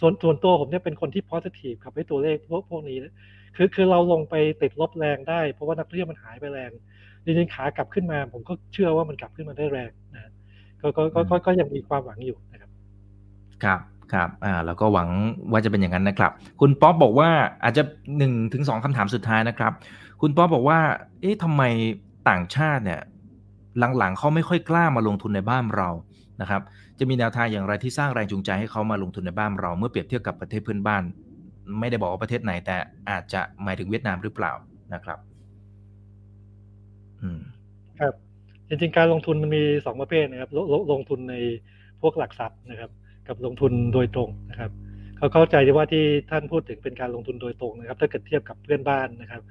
ส่วนส่วนตัวผมเนี่ยเป็นคนที่ positive กับไอ้ตัวเลขพวกพวกนี้คือคือเราลงไปติดลบแรงได้ เพราะว่านักเที่ยวมันหายไปแรงจริงๆขากลับขึ้นมา ผมก็เชื่อว่ามันกลับขึ้นมาได้แรงนะก็ก็ก็ก็ยังมีความหวังอยู่นะครับ ครับ ครับอ่าแล้วก็หวังว่าจะเป็นอย่างนั้นนะครับ คุณป๊อปบอกว่าอาจจะหนึ่งถึงสองคำถามสุดท้ายนะครับ คุณป๊อปบอกว่า เอ๊ะทำไมต่างชาติเนี่ยหลังๆเขาไม่ค่อยกล้ามาลงทุนในบ้านเรานะครับ จะมีแนวทางอย่างไรที่สร้างแรงจูงใจให้เขามาลงทุนในบ้านเรา เมื่อเปรียบเทียบกับประเทศเพื่อนบ้าน ไม่ได้บอกว่าประเทศไหน แต่อาจจะหมายถึงเวียดนามหรือเปล่านะครับ อืมครับ จริงๆการลงทุนมันมีสองประเภทนะครับลลงทุนในพวกหลักทรัพย์นะครับ กับลงทุนโดยตรงนะครับเขาเข้าใจว่าที่ท่านพูดถึงเป็นการลงทุนโดยตรงนะครับ ถ้าเกิดเทียบกับเพื่อนบ้านนะครับ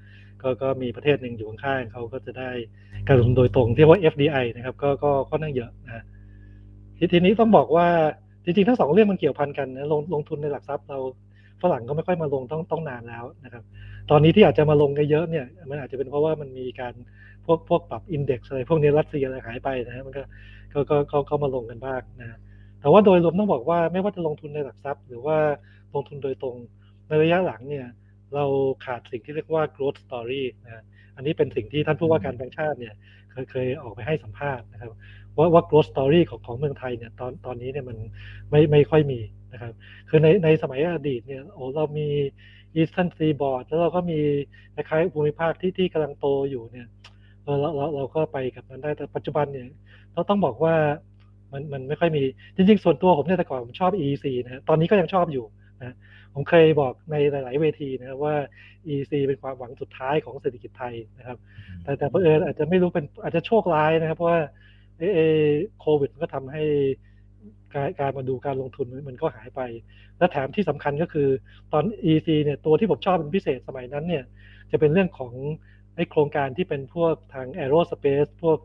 ก็ก็มีประเทศหนึ่งอยู่ข้างๆเขาก็จะได้การลงทุนโดยตรงที่ว่า FDI นะครับ ก็ก็ค่อนข้างเยอะนะทีทีนี้ต้องบอกว่าจริงๆทั้งสองเรื่องมันเกี่ยวพันกันนะลงลงทุนในหลักทรัพย์เราฝรั่งก็ไม่ค่อยมาลงต้องต้องนานแล้วนะครับ ตอนนี้ที่อาจจะมาลงกันเยอะเนี่ย มันอาจจะเป็นเพราะว่ามันมีการพวกพวกปรับอินเด็กซ์อะไรพวกนี้รัสเซียอะไรหายไปนะฮะมันก็ก็ก็ก็ก็มาลงกันบ้างนะ แต่ว่าโดยรวมต้องบอกว่าไม่ว่าจะลงทุนในหลักทรัพย์ หรือว่าลงทุนโดยตรงในระยะหลังเนี่ยเราขาดสิ่งที่เรียกว่า growth story นะอันนี้เป็นสิ่งที่ท่านผู้ว่าการแบงค์ชาติเนี่ยเคยเคยออกไปให้สัมภาษณ์นะครับว่าว่า growth story ของของเมืองไทยเนี่ยตอนตอนนี้เนี่ยมันไม่ไม่ค่อยมีนะครับคือในในสมัยอดีตเนี่ยโอ้เรามี Eastern Seaboard แล้วเราก็มีคล้ายๆภูมิภาคที่ที่กำลังโตอยู่เนี่ยเราเราเราก็ไปกับมันได้แต่ปัจจุบันเนี่ยเราต้องบอกว่า มันมันไม่ค่อยมี จริงๆ ส่วนตัวผมเนี่ยแต่ก่อนผมชอบ EC นะตอนนี้ก็ยังชอบอยู่นะผมเคยบอกในหลาย ๆ เวทีนะครับว่า EC เป็นความหวังสุดท้ายของเศรษฐกิจไทยนะครับ แต่แต่เผอิญอาจจะไม่รู้เป็นอาจจะโชคร้ายนะครับ เพราะว่าเอโควิดมันก็ทำให้การการมาดูการลงทุนมันก็หายไป และแถมที่สำคัญก็คือตอน EC เนี่ยตัวที่ผมชอบเป็นพิเศษสมัยนั้นเนี่ยจะเป็นเรื่องของไอ้โครงการที่เป็นพวกทาง aerospace พวก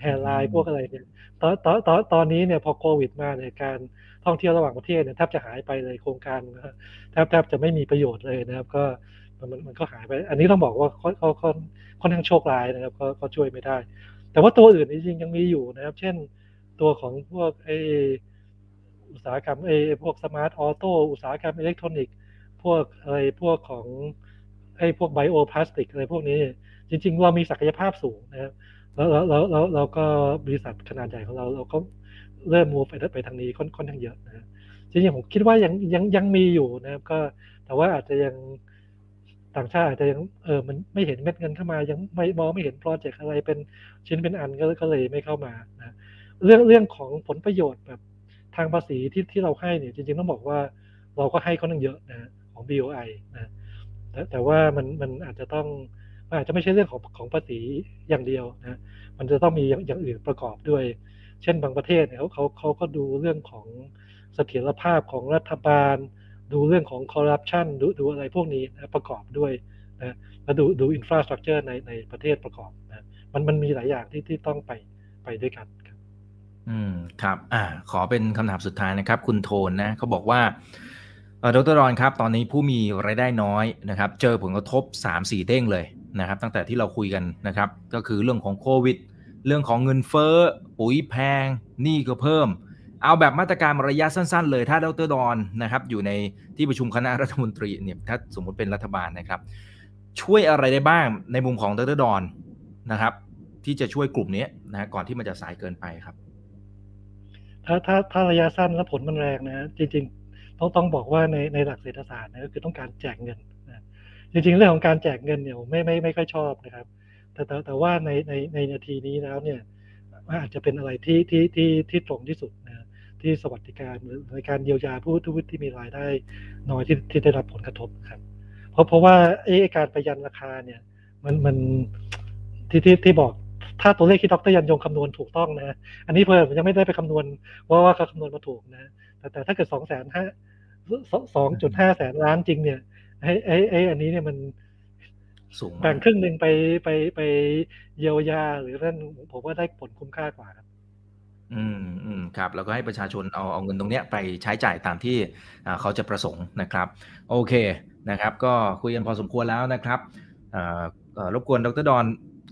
แฮร์ไลน์พวกอะไรเนี่ยตอนตอนตอนตอนนี้เนี่ยพอโควิดมาเนี่ยการท่องเที่ยวระหว่างประเทศเนี่ยแทบจะหายไปเลยโครงการนะแทบแทบจะไม่มีประโยชน์เลยนะครับ ก็มันมันก็หายไป อันนี้ต้องบอกว่าเขาเขาเขาค่อนข้างโชคร้ายนะครับก็ก็ช่วยไม่ได้ แต่ว่าตัวอื่นจริงๆยังมีอยู่นะครับ เช่นตัวของพวกไออุตสาหกรรมไอพวก smart auto อุตสาหกรรมอิเล็กทรอนิกส์พวกอะไรพวกของไอพวก bioplastic อะไรพวกนี้ จริง ๆ เรามีศักยภาพสูงนะครับ แล้วแล้วแล้วเราก็บริษัทขนาดใหญ่ของเราเราก็เริ่ม move ไปไปทางนี้ค่อนค่อนข้างเยอะนะจริงๆผมคิดว่ายังยังยังมีอยู่นะครับก็แต่ว่าอาจจะยังต่างชาติอาจจะยังเออมันไม่เห็นเม็ดเงินเข้ามา ยังไม่มองไม่เห็นโปรเจกต์อะไรเป็นชิ้นเป็นอันก็ก็เลยไม่เข้ามานะเรื่องเรื่องของผลประโยชน์แบบทางภาษีที่ที่เราให้เนี่ยจริงๆต้องบอกว่าเราก็ให้เขานั่งเยอะนะของ BOI นะแต่แต่ว่ามันมันอาจจะต้อง อาจจะไม่ใช่เรื่องของของภาษีอย่างเดียวนะมันจะต้องมีอย่างอื่นประกอบด้วย เช่นบางประเทศเนี่ยเขาเขาเขาก็ดูเรื่องของเสถียรภาพของรัฐบาล ดูเรื่องของคอร์รัปชันดูดูอะไรพวกนี้นะประกอบด้วยนะแล้วดูดูอินฟราสตรักเจอร์ในในประเทศประกอบนะมันมันมีหลายอย่างที่ที่ต้องไปไปด้วยกันครับ อืมครับ อ่า ขอเป็นคำถามสุดท้ายนะครับ คุณโทนนะเขาบอกว่า ดรรอนครับ ตอนนี้ผู้มีรายได้น้อยนะครับ เจอผลกระทบ 3-4 เด้งเลยนะครับ ตั้งแต่ที่เราคุยกันนะครับ ก็คือเรื่องของโควิด เรื่องของเงินเฟ้อ ปุ๋ยแพง หนี้ก็เพิ่ม เอาแบบมาตรการระยะสั้น ๆ เลย ถ้าดรดอนนะครับ อยู่ในที่ประชุมคณะรัฐมนตรีเนี่ย ถ้าสมมุติเป็นรัฐบาลนะครับ ช่วยอะไรได้บ้างในมุมของดรดอนนะครับ ที่จะช่วยกลุ่มนี้นะก่อนที่มันจะสายเกินไปครับ ถ้าถ้าถ้าระยะสั้นแล้วผลมันแรงนะจริงๆ ต้องต้องบอกว่าในในหลักเศรษฐศาสตร์นะก็คือต้องการแจกเงินนะจริงๆเรื่องของการแจกเงินเนี่ยไม่ไม่ไม่ค่อยชอบนะครับ แต่แต่แต่ว่าในในในนาทีนี้แล้วเนี่ยอาจจะเป็นอะไรที่ที่ที่ที่ตรงที่สุดนะที่สวัสดิการหรือในการเยียวยาผู้ทุกที่มีรายได้น้อยที่ที่ได้รับผลกระทบครับ เพราะเพราะว่าไอ้การประยันราคาเนี่ยมันมันที่ที่ที่บอกถ้าตัวเลขที่ดรยันยงคำนวณถูกต้องนะ อันนี้เพิ่มยังไม่ได้ไปคำนวณว่าว่าเขาคำนวณมาถูกนะ แต่แต่ถ้าเกิดสองแสนห้า สองจุดห้าแสนล้านจริงเนี่ยไอ้ไอ้ไอ้อันนี้เนี่ยมันสูงแบ่งครึ่งหนึ่งไปไปไปเยียวยา หรือนั่นผมว่าได้ผลคุ้มค่ากว่าครับอืมอืมครับ แล้วก็ให้ประชาชนเอาเอาเงินตรงเนี้ยไปใช้จ่ายตามที่เขาจะประสงค์นะครับ โอเคนะครับ ก็คุยกันพอสมควรแล้วนะครับรบกวนดรดอน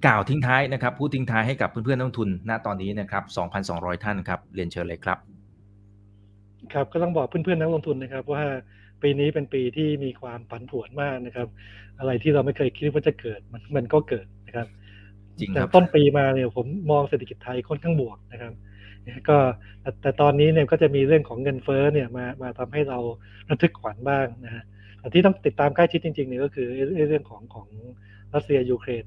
กล่าวทิ้งท้ายนะครับ พูดทิ้งท้ายให้กับเพื่อนๆนักทุนณตอนนี้นะครับ 2,200 ท่านครับ เรียนเชิญเลยครับ ครับก็ต้องบอกเพื่อนๆนักลงทุนนะครับ ว่าปีนี้เป็นปีที่มีความผันผวนมากนะครับ อะไรที่เราไม่เคยคิดว่าจะเกิดมันมันก็เกิดนะครับจริงคแต่รับต้นปีมาเนี่ยผมมองเศรษฐกิจไทยค่อนข้างบวกนะครับก็แต่แต่ตอนนี้เนี่ยก็จะมีเรื่องของเงินเฟ้อเนี่ยมามาทำให้เราระทึกขวัญบ้างนะฮะแต่ที่ต้องติดตามใกล้ชิดจริงๆเนี่ยก็คือเรื่องของของรัสเซียยูเครน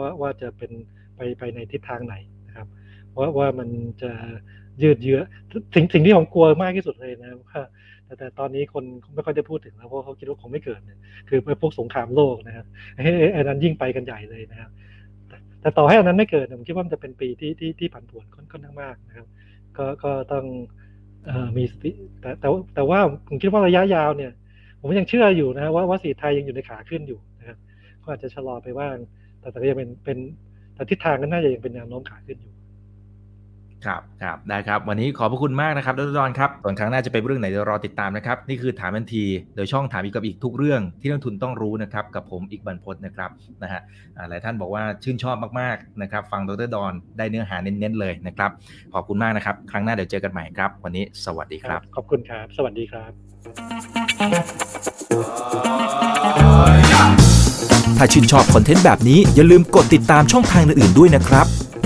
ว่าว่าจะเป็นไปไปในทิศทางไหนนะครับว่าว่ามันจะ ยืดเยื้อสิ่งสิ่งที่ผมกลัวมากที่สุดเลยนะว่าแต่แต่ตอนนี้คนไม่ค่อยได้พูดถึงแล้วเพราะเขาคิดว่าคงไม่เกิดเนี่ยคือพวกสงครามโลกนะครับไอ้นั้นยิ่งไปกันใหญ่เลยนะครับแต่ต่อให้อันนั้นไม่เกิดผมคิดว่ามันจะเป็นปีที่ที่ที่ผันผวนค่อนข้างมากนะครับ ก็ก็ต้องมีสติแต่แต่แต่ว่าผมคิดว่าระยะยาวเนี่ย ผมยังเชื่ออยู่นะว่าว่าสีไทยยังอยู่ในขาขึ้นอยู่นะครับก็อาจจะชะลอไปบ้าง แต่แต่ก็ยังเป็นเป็นแต่ทิศทางก็น่าจะยังเป็นแนวโน้มขาขึ้นอยู่ ครับครับได้ครับ วันนี้ขอบพระคุณมากนะครับดรดอนครับส่วนครั้งหน้าจะเป็นเรื่องไหนเดี๋ยวรอติดตามนะครับ นี่คือถามทันที โดยช่องถามอีกกับอีกทุกเรื่องที่นักทุนต้องรู้นะครับ กับผมอีกบรรพศนะครับนะฮะหลายท่านบอกว่าชื่นชอบมากๆนะครับ ฟังดรดอนได้เนื้อหาเน้นๆเลยนะครับ ขอบคุณมากนะครับ ครั้งหน้าเดี๋ยวเจอกันใหม่ครับ วันนี้สวัสดีครับ ขอบคุณครับ สวัสดีครับ Oh, yeah. ถ้าชื่นชอบคอนเทนต์แบบนี้อย่าลืมกดติดตามช่องทางอื่นๆด้วยนะครับไม่